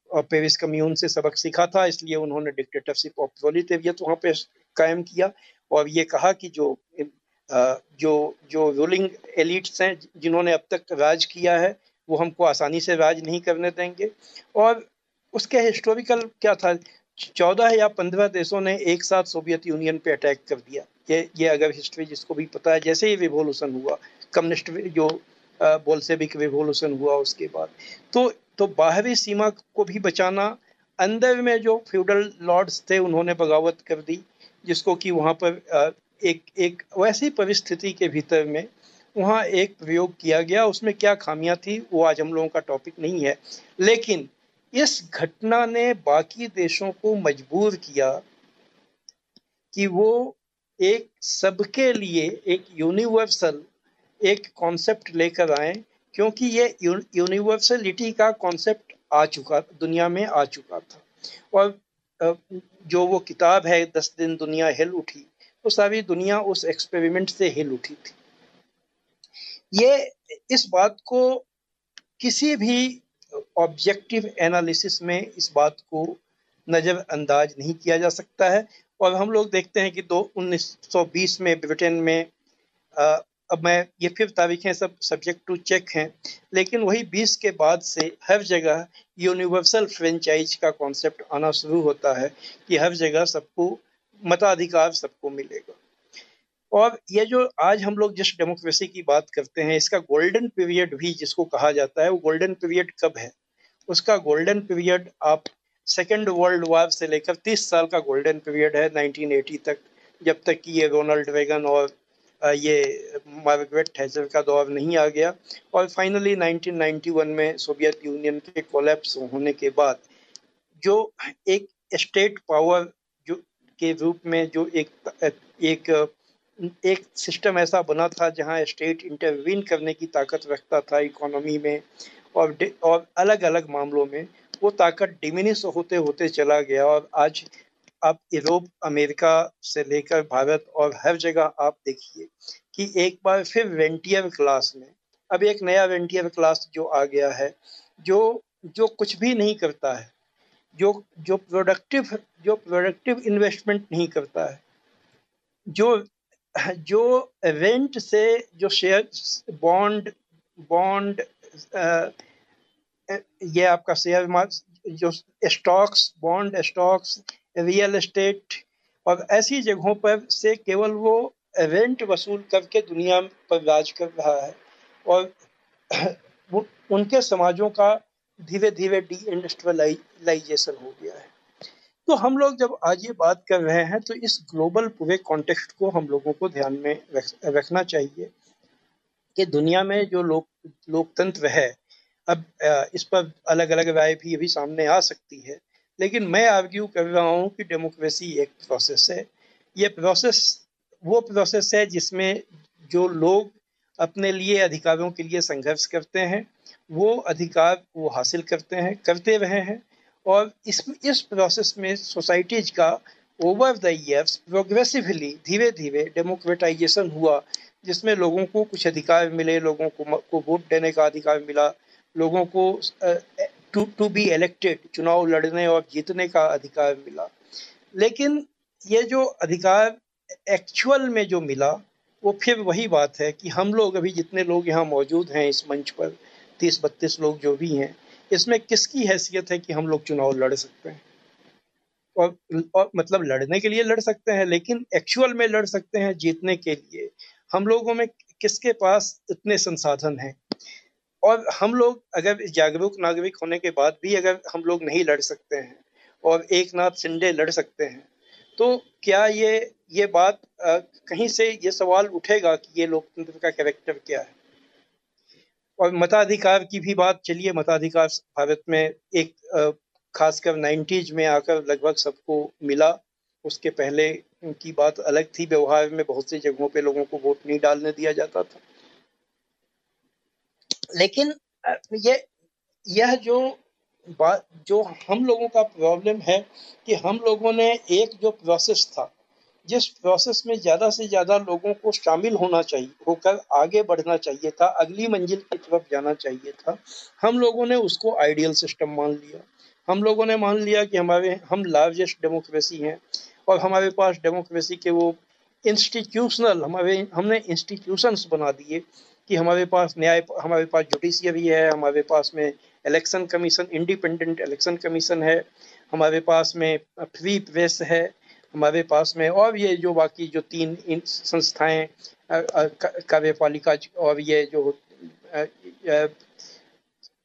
और पेरिस कम्यून से सबक सीखा था, इसलिए उन्होंने डिक्टेटरशिप ऑफ़ प्रोलिटेरियत वहाँ पे कायम किया और ये कहा कि जो जो जो रूलिंग एलिट्स हैं, जिन्होंने अब तक राज किया है, वो हमको आसानी से राज नहीं करने देंगे। और उसके हिस्टोरिकल क्या था? चौदह या पंद्रह देशों ने एक साथ सोवियत यूनियन पे अटैक कर दिया। ये ये अगर हिस्ट्री जिसको भी पता है, जैसे ही रिवोल्यूशन हुआ कम्युनिस्ट जो बोल्सेविक रिवोल्यूशन हुआ उसके बाद तो तो बाहरी सीमा को भी बचाना, अंदर में जो फ्यूडल लॉर्ड्स थे, उन्होंने बगावत कर दी। जिसको कि वहाँ पर एक एक वैसी परिस्थिति के भीतर में वहाँ एक प्रयोग किया गया। उसमें क्या खामियाँ थी, वो आज हम लोगों का टॉपिक नहीं है। लेकिन इस घटना ने बाकी देशों को मजबूर किया कि वो एक सबके लिए एक यूनिवर्सल एक कॉन्सेप्ट लेकर आए, क्योंकि ये यूनिवर्सलिटी का कॉन्सेप्ट आ चुका, दुनिया में आ चुका था। और जो वो किताब है, दस दिन दुनिया हिल उठी तो सारी दुनिया उस एक्सपेरिमेंट से हिल उठी थी। ये, इस बात को किसी भी ऑब्जेक्टिव एनालिसिस में इस बात को नज़रअंदाज नहीं किया जा सकता है। और हम लोग देखते हैं कि दो 1920 में, ब्रिटेन में अब मैं ये फिर तारीखें सब सब्जेक्ट टू चेक हैं, लेकिन वही 20 के बाद से हर जगह यूनिवर्सल फ्रेंचाइज का कॉन्सेप्ट आना शुरू होता है कि हर जगह सबको मताधिकार सबको मिलेगा। और ये जो आज हम लोग जिस डेमोक्रेसी की बात करते हैं, इसका गोल्डन पीरियड भी जिसको कहा जाता है, वो गोल्डन पीरियड कब है? उसका गोल्डन पीरियड आप सेकेंड वर्ल्ड वार से लेकर तीस साल का गोल्डन पीरियड है 1980 तक, जब तक कि ये रोनाल्ड वेगन और ये मार्गरेट थैचर का दौर नहीं आ गया। और फाइनली 1991 में सोवियत यूनियन के कोलैप्स होने के बाद जो एक स्टेट पावर जो के रूप में जो एक एक एक सिस्टम ऐसा बना था जहाँ स्टेट इंटरवीन करने की ताकत रखता था इकोनॉमी में और और अलग अलग मामलों में, वो ताकत डिमिनिश होते होते चला गया और आज अब यूरोप, अमेरिका से लेकर भारत और हर जगह आप देखिए कि एक बार फिर वेंटियर क्लास में, अब एक नया वेंटियर क्लास जो आ गया है, जो जो कुछ भी नहीं करता है, जो जो प्रोडक्टिव जो प्रोडक्टिव इन्वेस्टमेंट नहीं करता है, जो जो रेंट से जो शेयर बॉन्ड बॉन्ड ये आपका शेयर जो stocks bond stocks real estate और ऐसी जगहों पर से केवल वो रेंट वसूल करके दुनिया पर राज कर रहा है। और उनके समाजों का धीरे धीरे डी इंडस्ट्रियलाइजेशन हो गया है। तो हम लोग जब आज ये बात कर रहे हैं तो इस ग्लोबल पूरे कॉन्टेक्स्ट को हम लोगों को ध्यान में रख, रखना चाहिए कि दुनिया में जो लोक लोकतंत्र है अब इस पर अलग अलग राय भी अभी सामने आ सकती है। लेकिन मैं आर्ग्यू कर रहा हूँ कि डेमोक्रेसी एक प्रोसेस है। ये प्रोसेस वो प्रोसेस है जिसमें जो लोग अपने लिए अधिकारों के लिए संघर्ष करते हैं, वो अधिकार वो हासिल करते हैं, करते रहे हैं और इस इस प्रोसेस में सोसाइटीज का ओवर द ईयर्स प्रोग्रेसिवली धीरे धीरे डेमोक्रेटाइजेशन हुआ, जिसमें लोगों को कुछ अधिकार मिले, लोगों को वोट देने का अधिकार मिला, लोगों को टू टू बी इलेक्टेड चुनाव लड़ने और जीतने का अधिकार मिला। लेकिन ये जो अधिकार एक्चुअल में जो मिला वो फिर वही बात है कि हम लोग अभी जितने लोग यहाँ मौजूद हैं इस मंच पर तीस बत्तीस लोग जो भी हैं इसमें किसकी हैसियत है कि हम लोग चुनाव लड़ सकते हैं? और, और मतलब लड़ने के लिए लड़ सकते हैं लेकिन एक्चुअल में लड़ सकते हैं जीतने के लिए। हम लोगों में किसके पास इतने संसाधन हैं? और हम लोग अगर जागरूक नागरिक होने के बाद भी अगर हम लोग नहीं लड़ सकते हैं और एक नाथ शिंदे लड़ सकते हैं तो क्या ये ये बात आ, कहीं से ये सवाल उठेगा कि ये लोकतंत्र का कैरेक्टर क्या है? और मताधिकार की भी बात चलिए मताधिकार भारत में एक खासकर नाइन्टीज में आकर लगभग सबको मिला। उसके पहले की बात अलग थी व्यवहार में बहुत सी जगहों पे लोगों को वोट नहीं डालने दिया जाता था। लेकिन ये, यह जो बात जो हम लोगों का प्रॉब्लम है कि हम लोगों ने एक जो प्रोसेस था, जिस प्रोसेस में ज़्यादा से ज़्यादा लोगों को शामिल होना चाहिए, होकर आगे बढ़ना चाहिए था, अगली मंजिल की तरफ़ जाना चाहिए था, हम लोगों ने उसको आइडियल सिस्टम मान लिया। हम लोगों ने मान लिया कि हमारे, हम लार्जेस्ट डेमोक्रेसी हैं और हमारे पास डेमोक्रेसी के वो इंस्टीट्यूशनल हमारे, हमने इंस्टीट्यूशंस बना दिए कि हमारे पास न्याय हमारे पास जुडिशियरी है हमारे पास में election commission independent election commission है हमारे पास में फ्री प्रेस है हमारे पास में और ये जो बाकी जो तीन संस्थाएँ कार्यपालिका और ये जो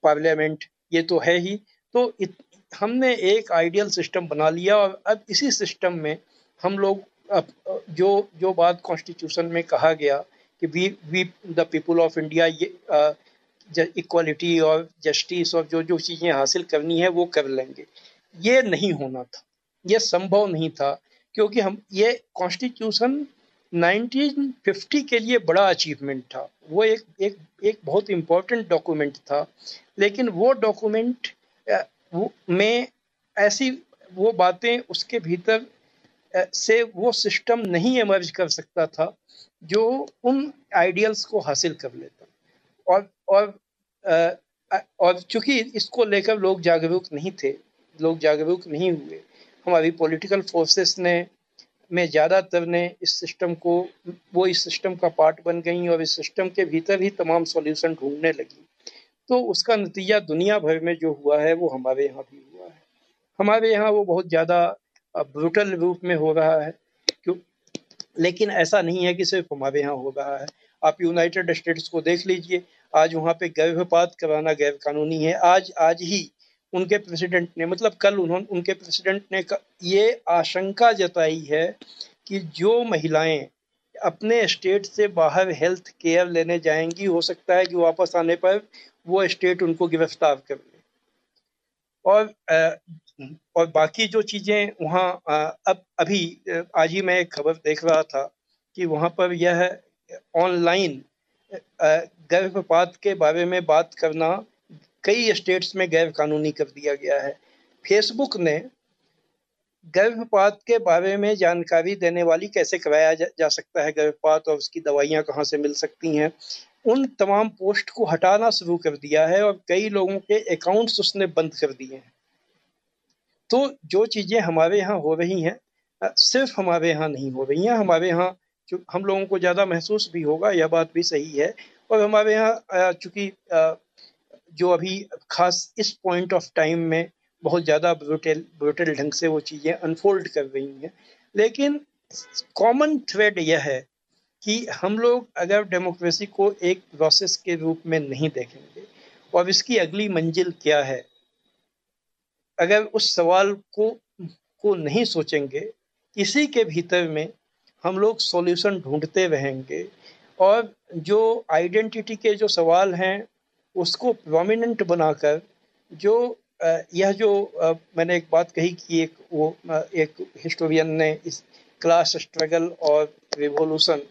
पार्लियामेंट ये तो है ही। तो इत, हमने एक आइडियल सिस्टम बना लिया और अब इसी सिस्टम में हम लोग अब जो जो बात कॉन्स्टिट्यूशन में कहा गया कि we we the people of India ये इक्वालिटी और जस्टिस और जो जो चीज़ें हासिल करनी है, वो कर लेंगे। ये नहीं होना था। ये संभव नहीं था, क्योंकि हम, ये कॉन्स्टिट्यूशन 1950 के लिए बड़ा अचीवमेंट था। वो एक एक एक बहुत इम्पोर्टेंट डॉक्यूमेंट था। लेकिन वो डॉक्यूमेंट में ऐसी वो बातें उसके भीतर से वो सिस्टम नहीं एमर्ज कर सकता था। जो उन आइडियल्स को हासिल कर लेता और और और चूँकि इसको लेकर लोग जागरूक नहीं थे, लोग जागरूक नहीं हुए, हमारी पॉलिटिकल फोर्सेस ने, में ज़्यादातर ने इस सिस्टम को, वो इस सिस्टम का पार्ट बन गई और इस सिस्टम के भीतर ही तमाम सॉल्यूशन ढूँढने लगी। तो उसका नतीजा दुनिया भर में जो हुआ है, वो हमारे यहाँ भी हुआ है। हमारे यहाँ वो बहुत ज़्यादा ब्रूटल रूप में हो रहा है। लेकिन ऐसा नहीं है कि सिर्फ़ हमारे यहाँ हो रहा है। आप यूनाइटेड स्टेट्स को देख लीजिए, आज वहाँ पे गर्भपात कराना गैर कानूनी है। आज आज ही उनके प्रेसिडेंट ने मतलब कल उन्होंने, उनके प्रेसिडेंट ने ये आशंका जताई है कि जो महिलाएँ अपने स्टेट से बाहर हेल्थ केयर लेने जाएँगी, हो सकता है कि वापस आने पर वो स्टेट उनको गिरफ़्तार कर ले। और और बाकी जो चीज़ें वहाँ अब अभी आज ही मैं एक खबर देख रहा था कि वहाँ पर यह ऑनलाइन गर्भपात के बारे में बात करना कई स्टेट्स में गैर कानूनी कर दिया गया है। फेसबुक ने गर्भपात के बारे में जानकारी देने वाली कैसे कराया जा, जा सकता है गर्भपात और उसकी दवाइयाँ कहाँ से मिल सकती हैं? उन तमाम पोस्ट को हटाना शुरू कर दिया है और कई लोगों के अकाउंट्स उसने बंद कर दिए हैं। तो जो चीज़ें हमारे यहाँ हो रही हैं सिर्फ़ हमारे यहाँ नहीं हो रही हैं। हमारे यहाँ हम लोगों को ज़्यादा महसूस भी होगा, यह बात भी सही है। और हमारे यहाँ चूँकि जो अभी खास इस पॉइंट ऑफ़ टाइम में बहुत ज़्यादा ब्रूटल ब्रूटल ढंग से वो चीज़ें अनफोल्ड कर रही हैं। लेकिन कॉमन थ्रेड यह है कि हम लोग अगर डेमोक्रेसी को एक प्रोसेस के रूप में नहीं देखेंगे, और इसकी अगली मंजिल क्या है अगर उस सवाल को को नहीं सोचेंगे, इसी के भीतर में हम लोग सॉल्यूशन ढूंढते रहेंगे और जो आइडेंटिटी के जो सवाल हैं, उसको प्रोमिनेंट बनाकर जो यह जो मैंने एक बात कही कि एक वो एक हिस्टोरियन ने इस क्लास स्ट्रगल और रिवोल्यूशन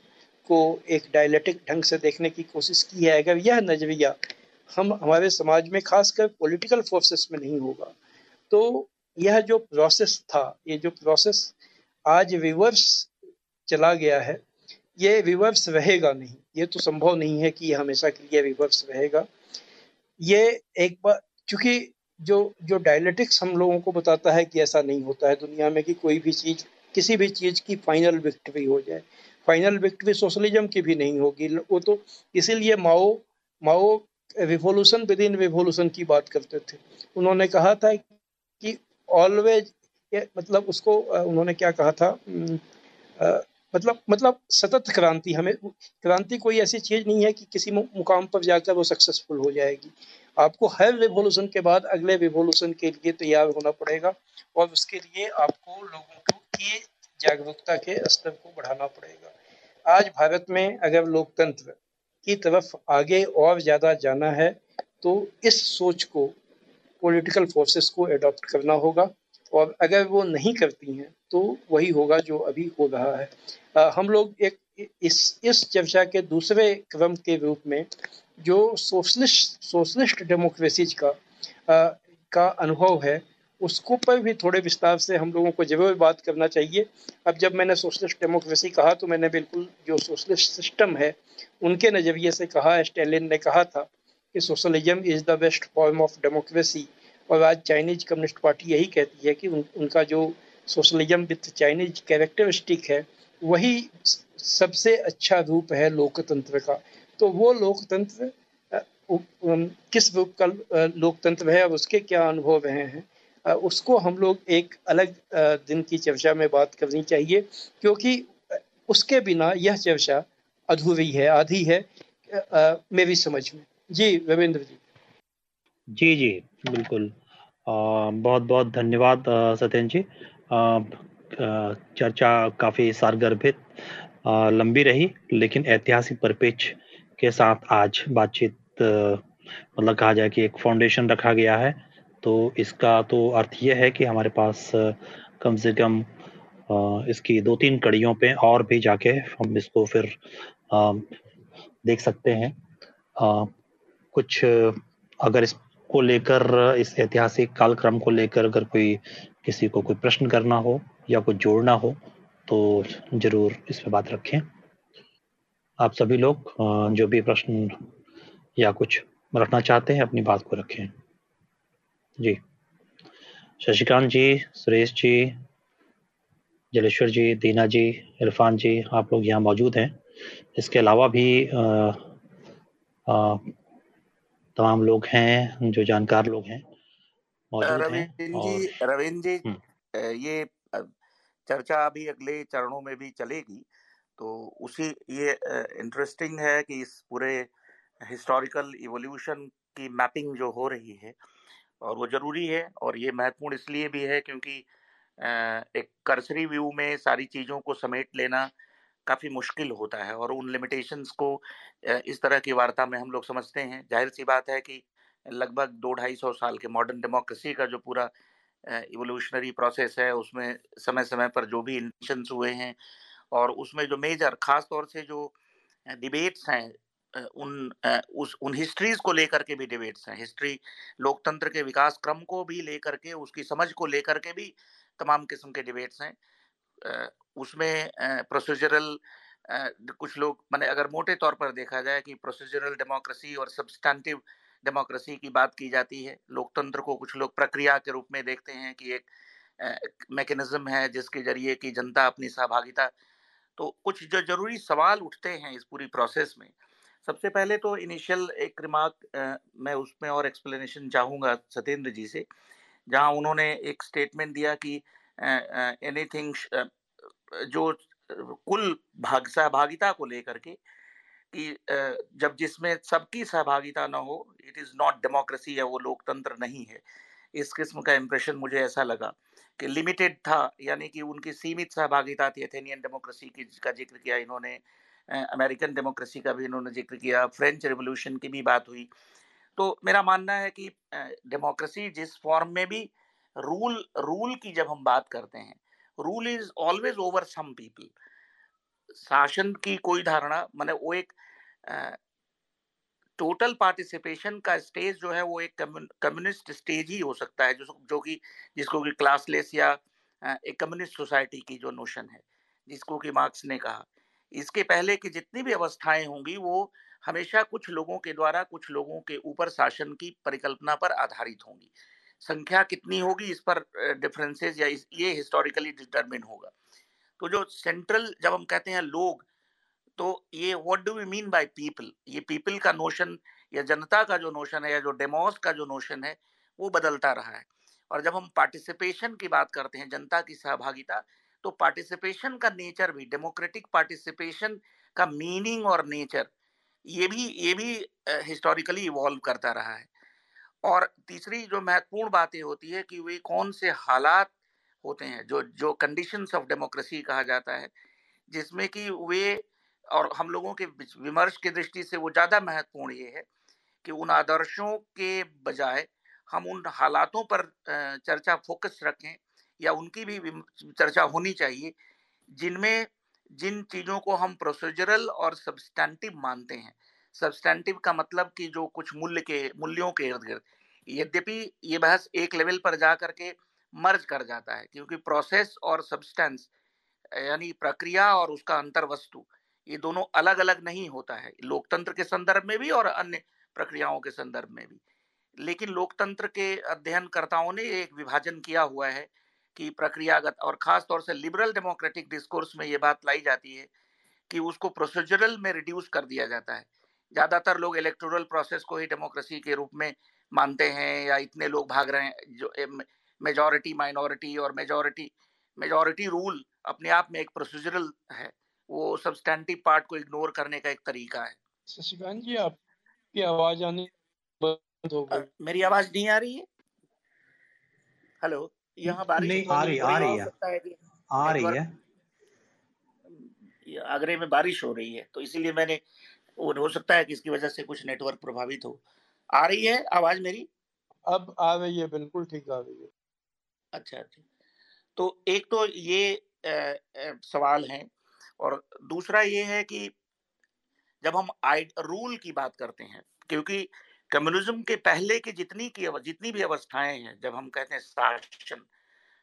को एक डायलेटिक ढंग से देखने की कोशिश की है। अगर यह नज़रिया हम हमारे समाज में खासकर पॉलिटिकल फोर्सेस में नहीं होगा तो यह जो प्रोसेस था, ये जो प्रोसेस आज विवर्स चला गया है, ये विवर्स रहेगा नहीं। ये तो संभव नहीं है कि ये हमेशा के लिए विवर्स रहेगा। ये एक बार चूँकि जो जो डायलेटिक्स हम लोगों को बताता है कि ऐसा नहीं होता है दुनिया में कि कोई भी चीज़, किसी भी चीज़ की फाइनल विक्ट्री हो जाए। फाइनल विक्ट्री सोशलिज्म की भी नहीं होगी। वो तो इसीलिए Mao Mao revolution within revolution की बात करते थे। उन्होंने कहा था ऑलवेज मतलब उसको उन्होंने क्या कहा था? मतलब मतलब सतत क्रांति, हमें क्रांति कोई ऐसी चीज़ नहीं है कि किसी मुकाम पर जाकर वो सक्सेसफुल हो जाएगी। आपको हर रिवोल्यूशन के बाद अगले रिवोल्यूशन के लिए तैयार होना पड़ेगा और उसके लिए आपको लोगों को जागरूकता के स्तर को बढ़ाना पड़ेगा। आज भारत में अगर लोकतंत्र की तरफ़ आगे और ज़्यादा जाना है तो इस सोच को पॉलिटिकल फोर्सेस को एडॉप्ट करना होगा। और अगर वो नहीं करती हैं तो वही होगा जो अभी हो रहा है। आ, हम लोग एक इस इस चर्चा के दूसरे क्रम के रूप में जो सोशलिस्ट सोशलिस्ट डेमोक्रेसीज का आ, का अनुभव है उसको पर भी थोड़े विस्तार से हम लोगों को ज़रूर बात करना चाहिए। अब जब मैंने सोशलिस्ट डेमोक्रेसी कहा तो मैंने बिल्कुल जो सोशलिस्ट सिस्टम है उनके नज़रिए से कहा स्टेलिन ने कहा था कि socialism is the best form of democracy और आज चाइनीज़ कम्युनिस्ट पार्टी यही कहती है कि उन, उनका जो सोशलिज्म विथ चाइनीज़ कैरेक्टरिस्टिक है वही सबसे अच्छा रूप है लोकतंत्र का। तो वो लोकतंत्र किस रूप का लोकतंत्र है और उसके क्या अनुभव रहे हैं? उसको हम लोग एक अलग दिन की चर्चा में बात करनी चाहिए क्योंकि उसके बिना यह चर्चा अधूरी है आधी है मेरी समझ में। जी, रविंद्र जी। जी जी, बिल्कुल। बहुत बहुत धन्यवाद सत्यन जी। चर्चा काफ़ी सारगर्भित लंबी रही, लेकिन ऐतिहासिक परिपेक्ष के साथ आज बातचीत मतलब कहा जाए कि एक फाउंडेशन रखा गया है। तो इसका तो अर्थ यह है कि हमारे पास कम से कम इसकी दो तीन कड़ियों पे और भी जाके हम इसको फिर देख सकते हैं। कुछ अगर इसको लेकर इस ऐतिहासिक कालक्रम को लेकर अगर कोई किसी को कोई प्रश्न करना हो या कुछ जोड़ना हो तो ज़रूर इस पर बात रखें। आप सभी लोग जो भी प्रश्न या कुछ रखना चाहते हैं अपनी बात को रखें। जी। शशिकांत जी सुरेश जी जलेश्वर जी दीना जी इरफान जी आप लोग यहाँ मौजूद हैं। इसके अलावा भी आ, आ, तमाम लोग हैं जो जानकार लोग हैं रविंद्र जी रविंद्र जी हम्म। ये चर्चा अभी अगले चरणों में भी चलेगी तो उसी ये इंटरेस्टिंग है कि इस पूरे हिस्टोरिकल इवोल्यूशन की मैपिंग जो हो रही है और वो ज़रूरी है और ये महत्वपूर्ण इसलिए भी है क्योंकि एक कर्सरी व्यू में सारी चीज़ों को समेट लेना काफ़ी मुश्किल होता है और उन लिमिटेशंस को इस तरह की वार्ता में हम लोग समझते हैं। ज़ाहिर सी बात है कि लगभग दो ढाई सौ साल के मॉडर्न डेमोक्रेसी का जो पूरा इवोल्यूशनरी प्रोसेस है, उसमें समय समय पर जो भी इन्वेंशंस हुए हैं और उसमें जो मेजर खास तौर से जो डिबेट्स हैं उन उस, उन हिस्ट्रीज को लेकर के भी डिबेट्स हैं। हिस्ट्री लोकतंत्र के विकास क्रम को भी लेकर के, उसकी समझ को लेकर के भी तमाम किस्म के डिबेट्स हैं। उसमें प्रोसीजरल कुछ लोग, मैंने अगर मोटे तौर पर देखा जाए कि प्रोसीजरल डेमोक्रेसी और सब्सटैंटिव डेमोक्रेसी की बात की जाती है, लोकतंत्र को कुछ लोग प्रक्रिया के रूप में देखते हैं कि एक मैकेनिज्म है जिसके ज़रिए कि जनता अपनी सहभागिता तो कुछ जो ज़रूरी सवाल उठते हैं इस पूरी प्रोसेस में, सबसे पहले तो इनिशियल एक रिमार्क मैं उसमें और एक्सप्लेनेशन चाहूँगा सत्येंद्र जी से, जहाँ उन्होंने एक स्टेटमेंट दिया कि एनीथिंग जो, कुल भाग, सहभागिता को लेकर के कि जब जिसमें सबकी सहभागिता ना हो इट इज़ नॉट डेमोक्रेसी या वो लोकतंत्र नहीं है। इस किस्म का इम्प्रेशन मुझे ऐसा लगा कि लिमिटेड था, यानी कि उनकी सीमित सहभागिता थी एथेनियन डेमोक्रेसी की, का ज़िक्र किया इन्होंने अमेरिकन डेमोक्रेसी का भी इन्होंने ज़िक्र किया फ्रेंच रिवोल्यूशन की भी बात हुई। तो मेरा मानना है कि डेमोक्रेसी जिस फॉर्म में भी रूल रूल की जब हम बात करते हैं, rule is always over some people. शासन की कोई धारणा, मैंने वो एक टोटल पार्टिसिपेशन का स्टेज जो है वो एक कम्युनिस्ट स्टेज ही हो सकता है, जो जो कि, जिसको कि क्लासलेस या एक कम्युनिस्ट सोसाइटी की जो नोशन है, जिसको कि मार्क्स ने कहा। इसके पहले की जितनी भी अवस्थाएँ होंगी, वो हमेशा कुछ लोगों के द्वारा, कुछ लोगों के ऊपर शासन की परिकल्पना पर आधारित होंगी। संख्या कितनी होगी इस पर डिफरेंसेस या इस, ये हिस्टोरिकली डिटरमिन होगा। तो जो सेंट्रल जब हम कहते हैं लोग तो ये what do we mean by people ये पीपल का नोशन या जनता का जो नोशन है या जो डेमोस का जो नोशन है वो बदलता रहा है। और जब हम पार्टिसिपेशन की बात करते हैं जनता की सहभागिता तो पार्टिसिपेशन का नेचर भी डेमोक्रेटिक पार्टिसिपेशन का मीनिंग और नेचर ये भी ये भी हिस्टोरिकली इवॉल्व करता रहा है। और तीसरी जो महत्वपूर्ण बात बातें होती है कि वे कौन से हालात होते हैं, जो जो कंडीशंस ऑफ़ डेमोक्रेसी कहा जाता है, जिसमें कि वे और हम लोगों के विमर्श की दृष्टि से वो ज़्यादा महत्वपूर्ण ये है कि उन आदर्शों के बजाय हम उन हालातों पर चर्चा फोकस रखें या उनकी भी चर्चा होनी चाहिए, जिनमें जिन चीज़ों को हम प्रोसीजरल और सब्सटैंटिव मानते हैं। सब्सटैंटिव का मतलब कि जो कुछ मूल्य के, मूल्यों के इर्द गिर्द। यद्यपि ये बहस एक लेवल पर जा करके मर्ज कर जाता है, क्योंकि प्रोसेस और सब्सटेंस यानी प्रक्रिया और उसका अंतर वस्तु, ये दोनों अलग अलग नहीं होता है। लोकतंत्र के संदर्भ में भी और अन्य प्रक्रियाओं के संदर्भ में भी। लेकिन लोकतंत्र के अध्ययनकर्ताओं ने एक विभाजन किया हुआ है कि प्रक्रियागत और खास तौर से लिबरल डेमोक्रेटिक डिस्कोर्स में ये बात लाई जाती है कि उसको प्रोसीजरल में रिड्यूस कर दिया जाता है। ज़्यादातर लोग इलेक्टोरल प्रोसेस को ही डेमोक्रेसी के रूप में मानते हैं या इतने लोग भाग रहे हैं जो मेजॉरिटी माइनॉरिटी और मेजॉरिटी मेजॉरिटी रूल अपने आप में एक प्रोसीजरल है। वो सब्सटैंटिव पार्ट को इग्नोर करने का एक तरीका है। शशिकांत जी आपकी आवाज़ आने बंद हो गई। मेरी आवाज़ नहीं आ रही है? हेलो यहाँ बारिश नहीं आ रही आ रही है। आ रही है। आगरे में बारिश हो रही है तो इसीलिए मैंने वो हो सकता है कि इसकी वजह से कुछ नेटवर्क प्रभावित हो। आ रही है आवाज़ मेरी? अब आ रही है बिल्कुल ठीक आ रही है। अच्छा अच्छा। तो एक तो ये आ, आ, सवाल है और दूसरा ये है कि जब हम आई रूल की बात करते हैं क्योंकि कम्युनिज्म के पहले की जितनी की जितनी भी अवस्थाएँ हैं जब हम कहते हैं शासन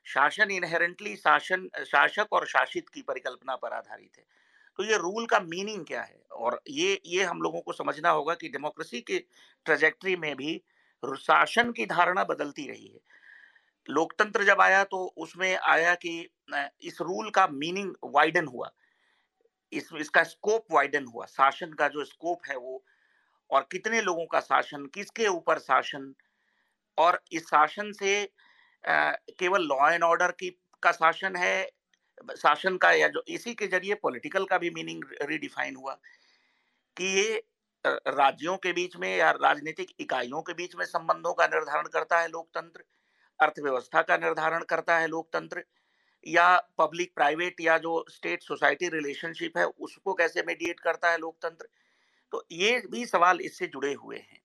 शासन इनहेरेंटली शासन शासक और शासित की परिकल्पना पर आधारित है। तो ये रूल का मीनिंग क्या है? और ये ये हम लोगों को समझना होगा कि डेमोक्रेसी के ट्रेजेक्ट्री में भी शासन की धारणा बदलती रही है। लोकतंत्र जब आया तो उसमें आया कि इस रूल का मीनिंग वाइडन हुआ। इस, इसका स्कोप वाइडन हुआ। शासन का जो स्कोप है वो, और कितने लोगों का शासन, किसके ऊपर शासन? और इस शासन से केवल लॉ एंड ऑर्डर की, का शासन है शासन का या जो, इसी के ज़रिए पॉलिटिकल का भी मीनिंग रिडिफाइन हुआ कि ये राज्यों के बीच में या राजनीतिक इकाइयों के बीच में संबंधों का निर्धारण करता है लोकतंत्र, अर्थव्यवस्था का निर्धारण करता है लोकतंत्र, या पब्लिक, प्राइवेट या जो स्टेट सोसाइटी रिलेशनशिप है, उसको कैसे मेडिएट करता है लोकतंत्र? तो ये भी सवाल इससे जुड़े हुए हैं।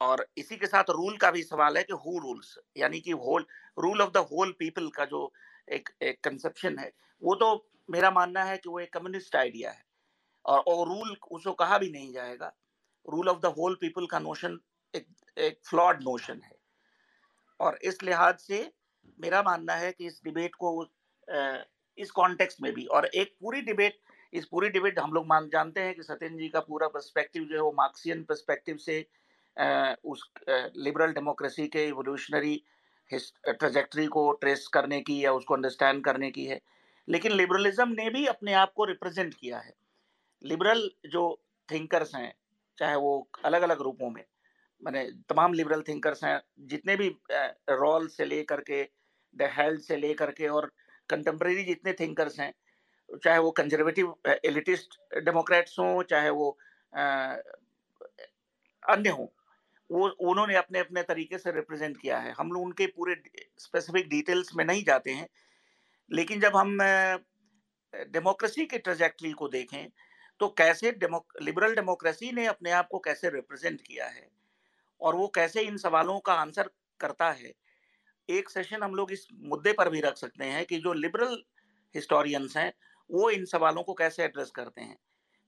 और इसी के साथ रूल का भी सवाल है कि हु रूल्स यानी कि whole rule of the whole people का जो एक एक कंसेप्शन है। वो तो मेरा मानना है कि वो एक कम्युनिस्ट आइडिया है। और, और रूल उसको कहा भी नहीं जाएगा। Rule of the whole people का नोशन एक एक फ्लॉड नोशन है। और इस लिहाज से मेरा मानना है कि इस डिबेट को इस कॉन्टेक्स्ट में भी और एक पूरी डिबेट इस पूरी डिबेट हम लोग मान जानते हैं कि सत्यन जी का पूरा पर्सपेक्टिव जो है वो मार्क्सियन पर्सपेक्टिव से उस लिबरल डेमोक्रेसी के इवोल्यूशनरी ट्रेजेक्ट्री को ट्रेस करने की या उसको अंडरस्टैंड करने की है। लेकिन लिबरलिज्म ने भी अपने आप को रिप्रेजेंट किया है। लिबरल जो थिंकर्स हैं, चाहे वो अलग अलग रूपों में, मैंने तमाम लिबरल थिंकर्स हैं, जितने भी रॉल से ले करके द हेल्थ से ले करके और कंटेम्प्रेरी जितने थिंकर्स हैं, चाहे वो कंजर्वेटिव एलिटिस्ट डेमोक्रेट्स हों, चाहे वो अन्य हों वो उन्होंने अपने अपने तरीके से रिप्रेजेंट किया है। हम लोग उनके पूरे स्पेसिफिक डिटेल्स में नहीं जाते हैं, लेकिन जब हम डेमोक्रेसी के ट्रेजेक्ट्री को देखें तो कैसे डेमो लिबरल डेमोक्रेसी ने अपने आप को कैसे रिप्रेजेंट किया है और वो कैसे इन सवालों का आंसर करता है, एक सेशन हम लोग इस मुद्दे पर भी रख सकते हैं कि जो लिबरल हिस्टोरियंस हैं, वो इन सवालों को कैसे एड्रेस करते हैं।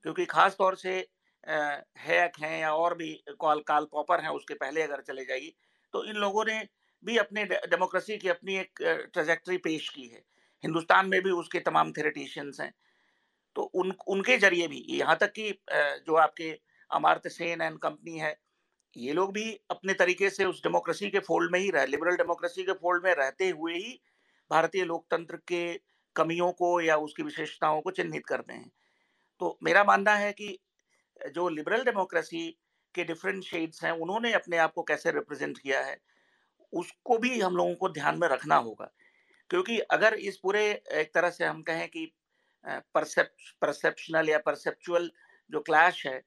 क्योंकि खास तौर से हैक हैं या और भी कॉल, काल पॉपर हैं, उसके पहले अगर चले जाइए तो इन लोगों ने भी अपने डेमोक्रेसी की अपनी एक ट्रेजेक्ट्री पेश की है। हिंदुस्तान में भी उसके तमाम थेरेटिशियंस हैं। तो उन, उनके ज़रिए भी, यहाँ तक कि जो आपके अमार्त सेन एंड कंपनी है, ये लोग भी अपने तरीके से उस डेमोक्रेसी के फोल्ड में ही रहे लिबरल डेमोक्रेसी के फोल्ड में रहते हुए ही भारतीय लोकतंत्र के कमियों को या उसकी विशेषताओं को चिन्हित करते हैं। तो मेरा मानना है कि जो लिबरल डेमोक्रेसी के डिफरेंट शेड्स हैं, उन्होंने अपने आप को कैसे रिप्रेजेंट किया है, उसको भी हम लोगों को ध्यान में रखना होगा। क्योंकि अगर इस पूरे, एक तरह से हम कहें कि परसेप्शनल या परसेप्चुअल जो क्लैश है,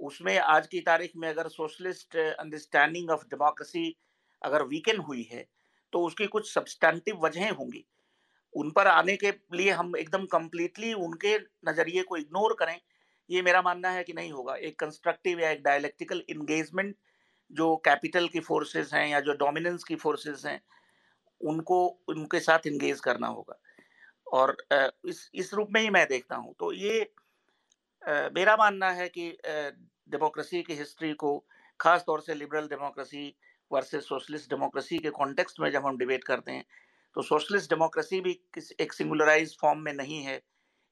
उसमें आज की तारीख में अगर सोशलिस्ट अंडरस्टैंडिंग ऑफ़ डेमोक्रेसी अगर वीकेंड हुई है तो उसकी कुछ सब्सटैंटिव वजहें होंगी। उन पर आने के लिए हम एकदम कम्प्लीटली उनके नज़रिए को इग्नोर करें ये मेरा मानना है कि नहीं होगा। एक कंस्ट्रक्टिव या एक डायलेक्टिकल इंगेजमेंट जो कैपिटल की फोर्सेस हैं या जो डोमिनेंस की फोर्सेस हैं, उनको, उनके साथ इंगेज करना होगा। और इस इस रूप में ही मैं देखता हूँ। तो ये मेरा मानना है कि डेमोक्रेसी की हिस्ट्री को, खास तौर से liberal democracy versus socialist democracy के कॉन्टेक्स्ट में जब हम डिबेट करते हैं तो सोशलिस्ट डेमोक्रेसी भी किस, एक सिंगुलराइज फॉर्म में नहीं है।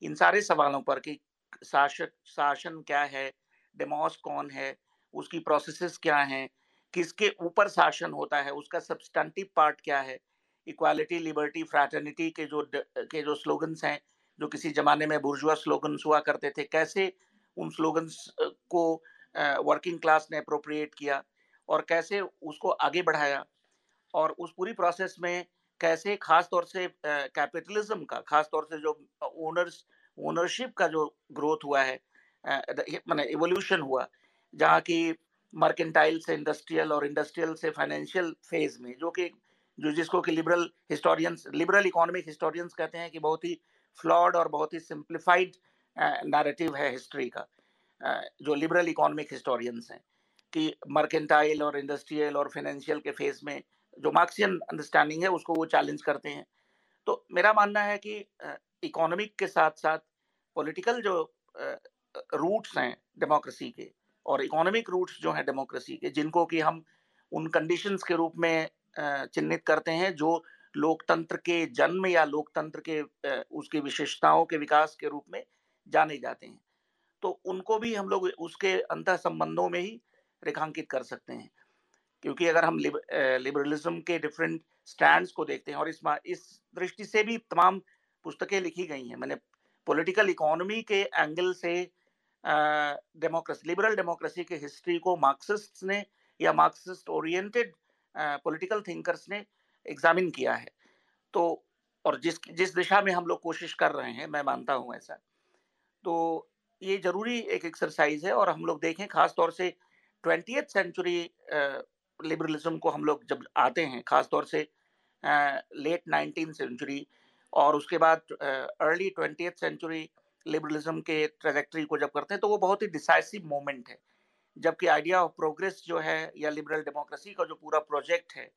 इन सारे सवालों पर कि शासक, शासन क्या है? डेमोस कौन है? उसकी प्रोसेसेस क्या हैं? किसके ऊपर शासन होता है? उसका सब्सटेंटिव पार्ट क्या है? इक्वालिटी लिबर्टी फ्रैटर्निटी के जो के जो स्लोगन्स हैं, जो किसी जमाने में बुर्जुआ स्लोगन्स हुआ करते थे, कैसे उन स्लोगन्स को वर्किंग क्लास ने अप्रोप्रिएट किया और कैसे उसको आगे बढ़ाया और उस पूरी प्रोसेस में कैसे खास तौर से कैपिटलिज्म का खास तौर से जो ओनर्स ओनरशिप का जो ग्रोथ हुआ है मैंने इवोल्यूशन हुआ, जहाँ की मर्केंटाइल से इंडस्ट्रियल और इंडस्ट्रियल से फाइनेंशियल फ़ेज़ में, जो कि जो जिसको कि liberal historians liberal economic historians कहते हैं कि बहुत ही फ्लॉड और बहुत ही सिंप्लीफाइड नैरेटिव है हिस्ट्री का जो लिबरल इकोनॉमिक हिस्टोरियंस हैं, कि मर्केंटाइल और इंडस्ट्रियल और फाइनेंशियल के फ़ेज़ में जो मार्क्सियन अंडरस्टैंडिंग है, उसको वो चैलेंज करते हैं। तो मेरा मानना है कि इकोनॉमिक के साथ साथ पॉलिटिकल जो रूट्स हैं डेमोक्रेसी के, और इकोनॉमिक रूट्स जो हैं डेमोक्रेसी के, जिनको कि हम उन कंडीशंस के रूप में चिन्हित करते हैं, जो लोकतंत्र के जन्म या लोकतंत्र के उसकी विशेषताओं के विकास के रूप में जाने जाते हैं। तो उनको भी हम लोग उसके अंत संबंधों में ही रेखांकित कर सकते हैं। क्योंकि अगर हम लिबरलिज्म के डिफरेंट स्टैंड्स को देखते हैं, और इस इस दृष्टि से भी तमाम पुस्तकें लिखी गई हैं। मैंने पॉलिटिकल इकोनॉमी के एंगल से डेमोक्रेसी लिबरल डेमोक्रेसी के हिस्ट्री को मार्क्सिस्ट ने या मार्क्सिस्ट ओरिएंटेड पॉलिटिकल थिंकर्स ने एग्जामिन किया है। तो और जिस जिस दिशा में हम लोग कोशिश कर रहे हैं, मैं मानता हूँ ऐसा। तो ये ज़रूरी एक एक्सरसाइज है और हम लोग देखें खास तौर से ट्वेंटी सेंचुरी लिबरलिज्म को हम लोग जब आते हैं खास तौर से लेट नाइनटीन सेंचुरी और उसके बाद अर्ली ट्वेंटी सेंचुरी लिबरलिज्म के ट्रेजेक्ट्री को जब करते हैं तो वो बहुत ही डिसाइसिव मोमेंट है। जबकि आइडिया ऑफ़ प्रोग्रेस जो है, या लिबरल डेमोक्रेसी का जो पूरा प्रोजेक्ट है,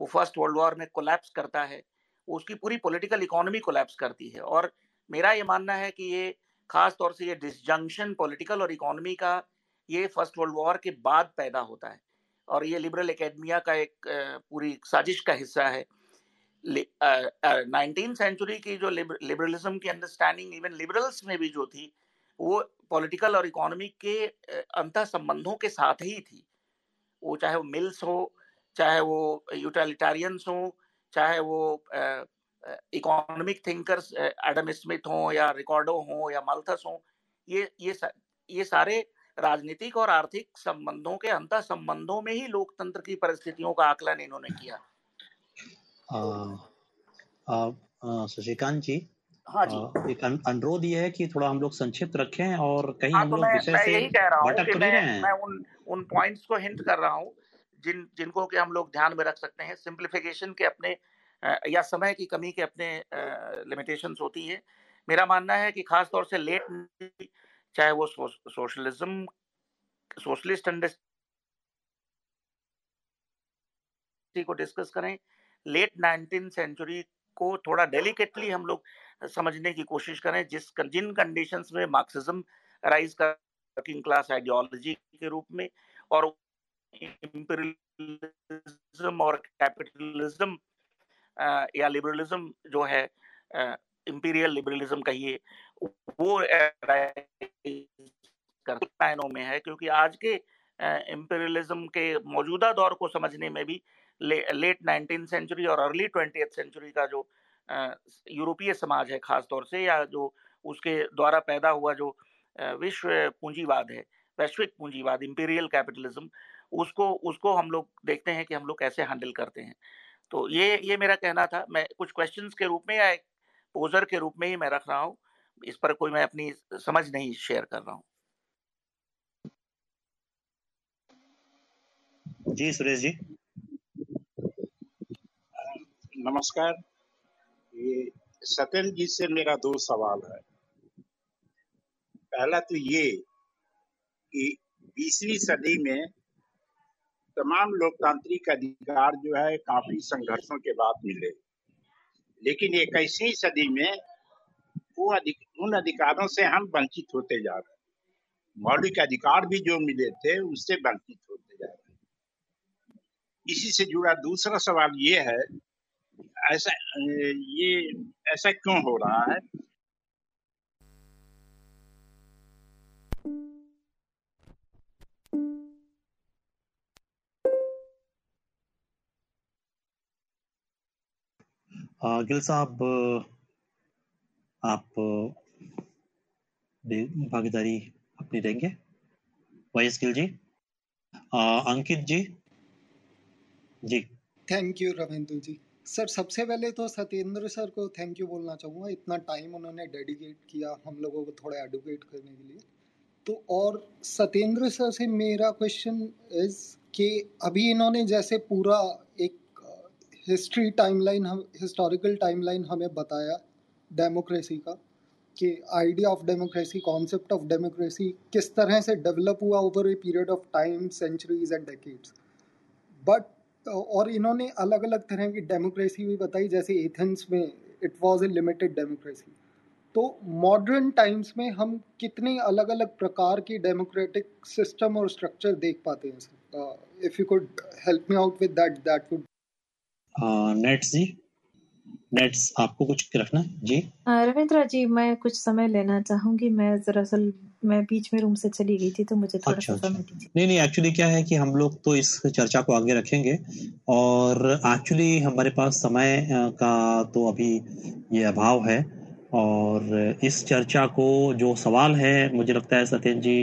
वो फ़र्स्ट वर्ल्ड वॉर में कोलैप्स करता है। उसकी पूरी पॉलिटिकल इकोनॉमी कोलैप्स करती है। और मेरा ये मानना है कि ये खास तौर से ये डिसजंक्शन पॉलिटिकल और इकोनॉमी का, ये फ़र्स्ट वर्ल्ड वॉर के बाद पैदा होता है। और ये लिबरल एकेडमिया का एक पूरी साजिश का हिस्सा है। नाइनटीन सेंचुरी की जो लिबरलिज्म की अंडरस्टैंडिंग इवन लिबरल्स में भी जो थी, वो पॉलिटिकल और इकोनॉमी के अंत संबंधों के साथ ही थी। वो चाहे वो मिल्स हो, चाहे वो यूटिलिटारियंस हो, चाहे वो इकोनॉमिक थिंकर्स एडम स्मिथ हो या रिकॉर्डो हो या माल्थस हो, ये ये ये सारे राजनीतिक और आर्थिक संबंधों के अंत संबंधों में ही लोकतंत्र की परिस्थितियों का आकलन इन्होंने किया। शशिकांत जी हाँ जी। एक अनुरोध ये है कि थोड़ा हम लोग संक्षिप्त रखें और कहीं हाँ, हम तो लोग विषय से तो नहीं रहे हैं मैं उन उन पॉइंट्स को हिंट कर रहा हूँ जिन जिनको कि हम लोग ध्यान में रख सकते हैं। सिंप्लीफिकेशन के अपने या समय की कमी के अपने लिमिटेशंस होती है। मेरा मानना है कि खास तौर से लेट चाहे वो सोशलिज्म सोशलिस्ट अंडरस्टैंडिंग को डिस्कस करें लेट नाइनटीन सेंचुरी को थोड़ा डेलिकेटली हम लोग समझने की कोशिश करें, जिस जिन कंडीशंस में मार्क्सिज्म राइज कर वर्किंग क्लास आइडियोलॉजी के रूप में और इंपीरियलिज्म और कैपिटलिज्म या लिबरलिज्म जो है इंपीरियल लिबरलिज्म कहिए, वो में है, क्योंकि आज के इंपीरियलिज्म के मौजूदा दौर को समझने में भी लेट नाइनटीन सेंचुरी और अर्ली ट्वेंटी सेंचुरी का जो यूरोपीय समाज है खास तौर से या जो उसके द्वारा पैदा हुआ जो विश्व पूंजीवाद है, वैश्विक पूंजीवाद इम्पीरियल कैपिटलिज्म उसको उसको हम लोग देखते हैं कि हम लोग कैसे हैंडल करते हैं। तो ये ये मेरा कहना था। मैं कुछ क्वेश्चंस के रूप में या एक पोजर के रूप में ही मैं रख रहा हूँ। इस पर कोई मैं अपनी समझ नहीं शेयर कर रहा हूँ। जी, सुरेश जी। नमस्कार। ये सत्यन जी से मेरा दो सवाल है। पहला तो ये कि बीसवीं सदी में तमाम लोकतांत्रिक अधिकार जो है काफ़ी संघर्षों के बाद मिले। लेकिन इक्कीसवीं सदी में वो अधिक, उन अधिकारों से हम वंचित होते जा रहे मौलिक अधिकार भी जो मिले थे उससे वंचित होते जा रहे इसी से जुड़ा दूसरा सवाल ये है ऐसा ये ऐसा क्यों हो रहा है? गिल साहब आप भागीदारी अपनी देंगे? वाइस गिल जी? आ, अंकित जी? जी। Thank you Ravindra ji. Sir, सबसे पहले तो सत्येंद्र सर को थैंक यू बोलना चाहूँगा। इतना टाइम उन्होंने डेडिकेट किया हम लोगों को थोड़ा एडुकेट करने के लिए। तो और सत्येंद्र सर से मेरा क्वेश्चन इज़ कि अभी इन्होंने जैसे पूरा एक हिस्ट्री टाइमलाइन हम हिस्टोरिकल टाइमलाइन हमें बताया डेमोक्रेसी का कि idea of democracy concept of democracy किस तरह से डेवलप हुआ over a period of time centuries and decades but और इन्होंने अलग अलग तरह की डेमोक्रेसी भी बताई जैसे एथेंस में it was a limited democracy तो मॉडर्न टाइम्स में हम कितने अलग अलग प्रकार की डेमोक्रेटिक सिस्टम और स्ट्रक्चर देख पाते हैं sir if you could help me out with that that would nets ji. Nets आपको कुछ रखना जी। रविंद्र जी मैं कुछ समय लेना चाहूँगी मैं दरअसल मैं बीच में रूम से चली गई थी तो मुझे थोड़ा अच्छा, अच्छा। थी। नहीं नहीं एक्चुअली क्या है कि हम लोग तो इस चर्चा को आगे रखेंगे और एक्चुअली हमारे पास समय का तो अभी ये अभाव है और इस चर्चा को जो सवाल है मुझे लगता है सत्यन जी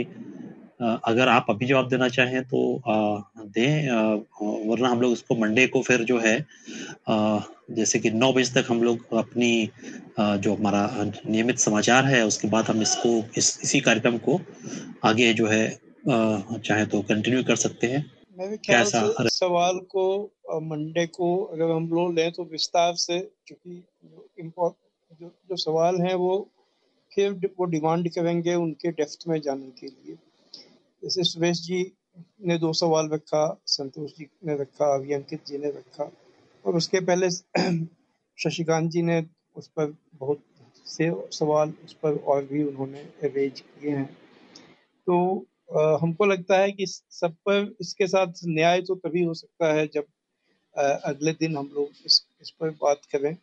अगर आप अभी जवाब देना चाहें तो दें वरना हम लोग इसको मंडे को फिर जो है जैसे कि नौ बजे तक हम लोग अपनी जो हमारा नियमित समाचार है उसके बाद हम इसको इस इसी कार्यक्रम को आगे जो है चाहे तो कंटिन्यू कर सकते हैं। मेरे ख्याल से सवाल को मंडे को अगर हम लोग लें तो विस्तार से क्योंकि जो, जो सवाल हैं वो फिर वो डिमांड करेंगे उनके डेफ्थ में जाने के लिए। जैसे सुरेश जी ने दो सवाल रखा संतोष जी ने रखा अभी अंकित जी ने रखा। और उसके पहले शशिकांत जी ने उस पर बहुत से सवाल उस पर और भी उन्होंने रेज किए हैं। तो आ, हमको लगता है कि सब पर इसके साथ न्याय तो तभी हो सकता है जब आ, अगले दिन हम लोग इस इस पर बात करें।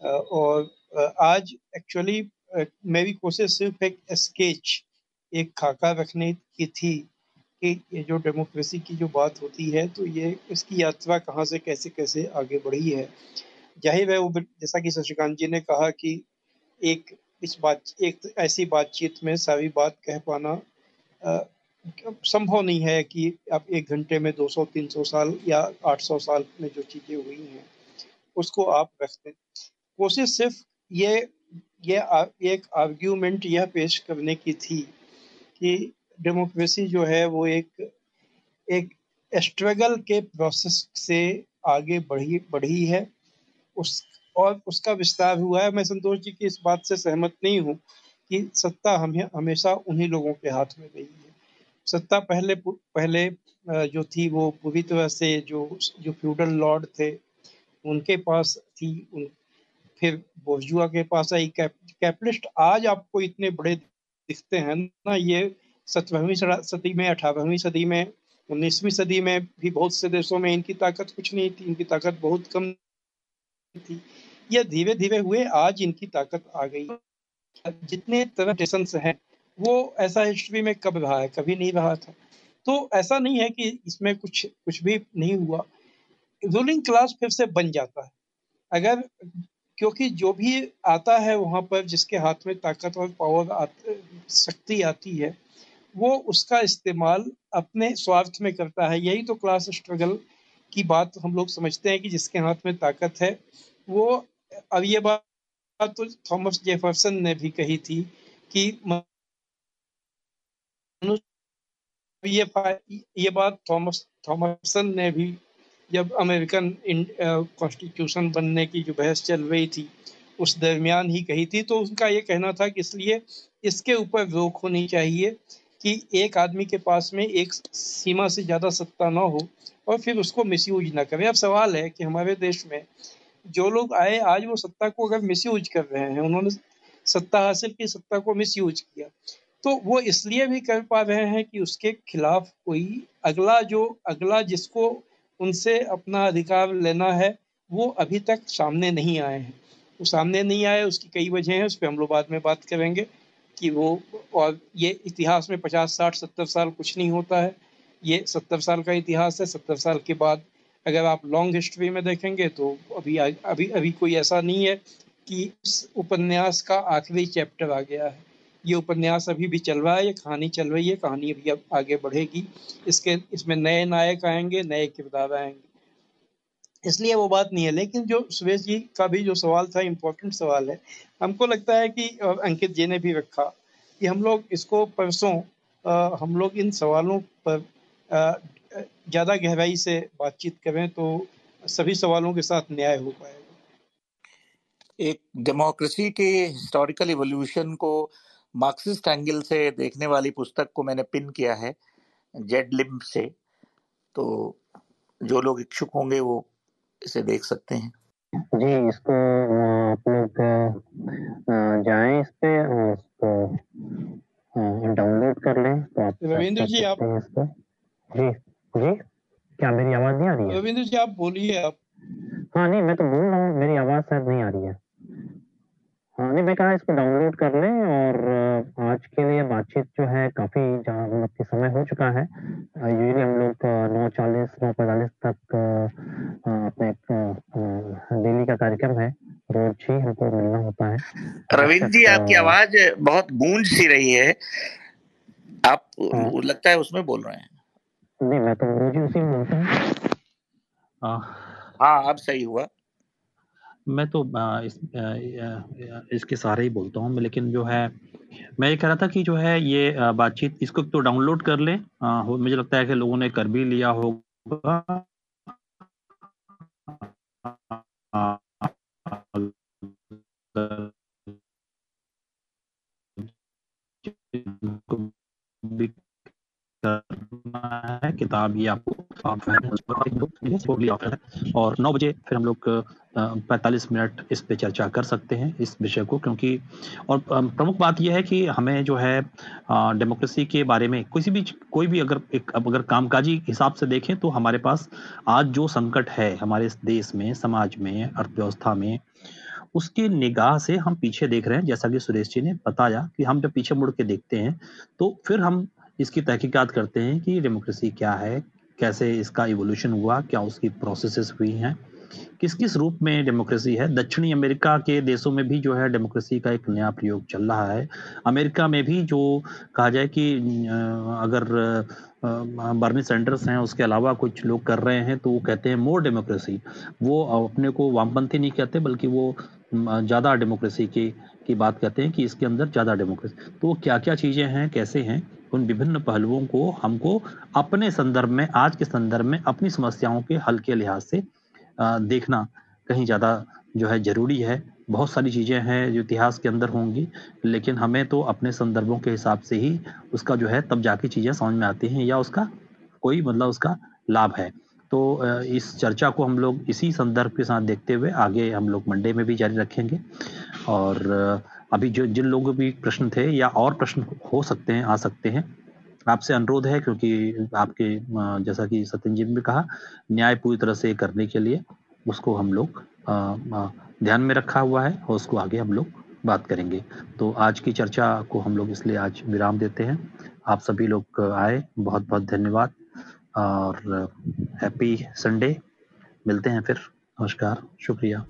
आ, और आज एक्चुअली मेरी कोशिश सिर्फ़ एक स्केच एक खाका रखने की थी कि ये जो डेमोक्रेसी की जो बात होती है तो ये इसकी यात्रा कहाँ से, कैसे कैसे आगे बढ़ी है? ज़ाहिर है वो जैसा कि शशिकांत जी ने कहा कि एक, इस बात, एक ऐसी बातचीत में सारी बात कह पाना संभव नहीं है कि आप एक घंटे में 200-300 साल या 800 साल में जो चीज़ें हुई हैं, उसको आप रख दें कोशिश सिर्फ़ ये ये एक आर्ग्यूमेंट यह पेश करने की थी कि डेमोक्रेसी जो है वो एक एक स्ट्रगल के प्रोसेस से आगे बढ़ी बढ़ी है। उस और उसका विस्तार हुआ है। मैं संतोष जी की इस बात से सहमत नहीं हूँ कि सत्ता हमें हमेशा उन्हीं लोगों के हाथ में रही है। सत्ता पहले पहले जो थी वो पूरी तरह से जो जो फ्यूडल लॉर्ड थे उनके पास थी। उन फिर बोर्जुआ के पास आई। कैप, कैपिटलिस्ट आज आपको इतने बड़े दिखते हैं ना, ये सत्रहवीं सदी में, अठारहवीं सदी में, उन्नीसवीं सदी में भी बहुत से देशों में इनकी ताकत कुछ नहीं थी, इनकी ताकत बहुत कम थी। यह धीरे धीरे हुए, आज इनकी ताकत आ गई। जितने तरह स्टेशन हैं, वो ऐसा हिस्ट्री में कब रहा है, कभी नहीं रहा था। तो ऐसा नहीं है कि इसमें कुछ कुछ भी नहीं हुआ। रूलिंग क्लास फिर से बन जाता है। अगर क्योंकि जो भी आता है वहाँ पर, जिसके हाथ में ताकत और पावर शक्ति आती है, वो उसका इस्तेमाल अपने स्वार्थ में करता है। यही तो क्लास स्ट्रगल की बात हम लोग समझते हैं कि जिसके हाथ में ताकत है, वो, अब ये बात तो थॉमस जेफरसन ने भी कही थी कि ये ये बात थॉमस थॉमसन ने भी जब अमेरिकन कॉन्स्टिट्यूशन बनने की जो बहस चल रही थी, उस दरमियान ही कही थी तो उनका ये कहना था कि इसलिए इसके ऊपर रोक होनी चाहिए कि एक आदमी के पास में एक सीमा से ज़्यादा सत्ता ना हो और फिर उसको मिसयूज ना करें। अब सवाल है कि हमारे देश में जो लोग आए, आज वो सत्ता को अगर मिसयूज कर रहे हैं, उन्होंने सत्ता हासिल की, सत्ता को मिसयूज किया तो वो इसलिए भी कर पा रहे हैं कि उसके खिलाफ कोई अगला जो, अगला जिसको उनसे अपना अधिकार लेना है, वो अभी तक सामने नहीं आए हैं। वो सामने नहीं आए, उसकी कई वजह हैं, उस पर हम लोग बाद में बात करेंगे कि वो, और ये इतिहास में पचास, साठ, सत्तर साल कुछ नहीं होता है। ये सत्तर साल का इतिहास है, सत्तर साल के बाद अगर आप लॉन्ग हिस्ट्री में देखेंगे तो अभी अभी अभी कोई ऐसा नहीं है कि उस उपन्यास का आखिरी चैप्टर आ गया है। ये उपन्यास अभी भी चल रहा है, ये कहानी चल रही है, कहानी अभी अब आगे बढ़ेगी। इसके, इसमें नए नायक आएँगे, नए किरदार आएँगे। इसलिए वो बात नहीं है, लेकिन जो सुरेश जी का भी जो सवाल था इम्पोर्टेंट सवाल है, हमको लगता है कि अंकित जी ने भी रखा कि हम लोग इसको परसों हम लोग इन सवालों पर ज़्यादा गहराई से बातचीत करें तो सभी सवालों के साथ न्याय हो पाएगा। एक डेमोक्रेसी के हिस्टोरिकल इवोल्यूशन को मार्क्सिस्ट एंगल से देखने वाली पुस्तक को मैंने पिन किया है जेड लिम से। तो जो लोग इच्छुक होंगे वो इसे देख सकते हैं। जी इसको आप लोग जाएँ इस पे इसको डाउनलोड कर लें तो आप रविंद्र जी आप इसको। जी जी क्या मेरी आवाज़ नहीं आ रही है? रविंद्र जी आप बोलिए आप। हाँ नहीं मैं तो बोल रहा हूँ मेरी आवाज़ शायद नहीं आ रही है। हाँ नहीं मैं कहा इसको डाउनलोड कर लें और आज के लिए बातचीत जो है काफ़ी जहाँ मतलब कि समय हो चुका है। यूजली हम लोग नौ चालीस नौ पैंतालीस तक अपने डेली का कार्यक्रम है। रोज ही हमको मिलना होता है। रविंद्र जी आपकी आवाज़ बहुत गूंज सी रही है। आप हाँ, लगता है उसमें बोल रहे हैं। नहीं मैं तो रोज ही उसी में बोलता हूँ। हाँ अब सही हुआ। मैं तो इस इसके सारे ही बोलता हूँ, लेकिन जो है, मैं ये कह रहा था कि जो है ये बातचीत इसको तो डाउनलोड कर लें। मुझे लगता है कि लोगों ने कर भी लिया होगा। है किताब ये आपको और नौ बजे फिर हम लोग पैंतालीस मिनट इस पे चर्चा कर सकते हैं इस विषय को, क्योंकि, और प्रमुख बात यह है कि हमें जो है डेमोक्रेसी के बारे में किसी भी, कोई भी अगर एक अगर कामकाजी हिसाब से देखें तो हमारे पास आज जो संकट है हमारे देश में, समाज में, अर्थव्यवस्था में, उसके निगाह से हम पीछे देख रहे हैं। जैसा कि सुरेश जी ने बताया कि हम जब पीछे मुड़ के देखते हैं तो फिर हम इसकी तहकीकात करते हैं कि डेमोक्रेसी क्या है कैसे इसका इवोल्यूशन हुआ, क्या उसकी प्रोसेसेस हुई हैं, किस किस रूप में डेमोक्रेसी है? दक्षिणी अमेरिका के देशों में भी जो है डेमोक्रेसी का एक नया प्रयोग चल रहा है। अमेरिका में भी जो कहा जाए कि अगर बर्नी सेंटर्स हैं, उसके अलावा कुछ लोग कर रहे हैं तो वो कहते हैं मोर डेमोक्रेसी वो अपने को वामपंथी नहीं कहते, बल्कि वो ज़्यादा डेमोक्रेसी की की बात कहते हैं कि इसके अंदर ज़्यादा डेमोक्रेसी तो वो क्या क्या चीज़ें हैं, कैसे हैं? उन विभिन्न पहलुओं को हमको अपने संदर्भ में, आज के संदर्भ में अपनी समस्याओं के हल के लिहाज से देखना कहीं ज़्यादा जो है ज़रूरी है। बहुत सारी चीज़ें हैं जो इतिहास के अंदर होंगी, लेकिन हमें तो अपने संदर्भों के हिसाब से ही उसका जो है तब जाके चीज़ें समझ में आती हैं या उसका कोई मतलब उसका लाभ है। तो इस चर्चा को हम लोग इसी संदर्भ के साथ देखते हुए आगे हम लोग मंडे में भी जारी रखेंगे। और अभी जो, जिन लोगों भी प्रश्न थे या और प्रश्न हो सकते हैं, आ सकते हैं, आपसे अनुरोध है क्योंकि आपके जैसा कि सत्यन जी ने भी कहा, न्याय पूरी तरह से करने के लिए उसको हम लोग ध्यान में रखा हुआ है और उसको आगे हम लोग बात करेंगे। तो आज की चर्चा को हम लोग इसलिए आज विराम देते हैं। आप सभी लोग आए बहुत बहुत धन्यवाद और हैप्पी संडे। मिलते हैं फिर। नमस्कार, शुक्रिया।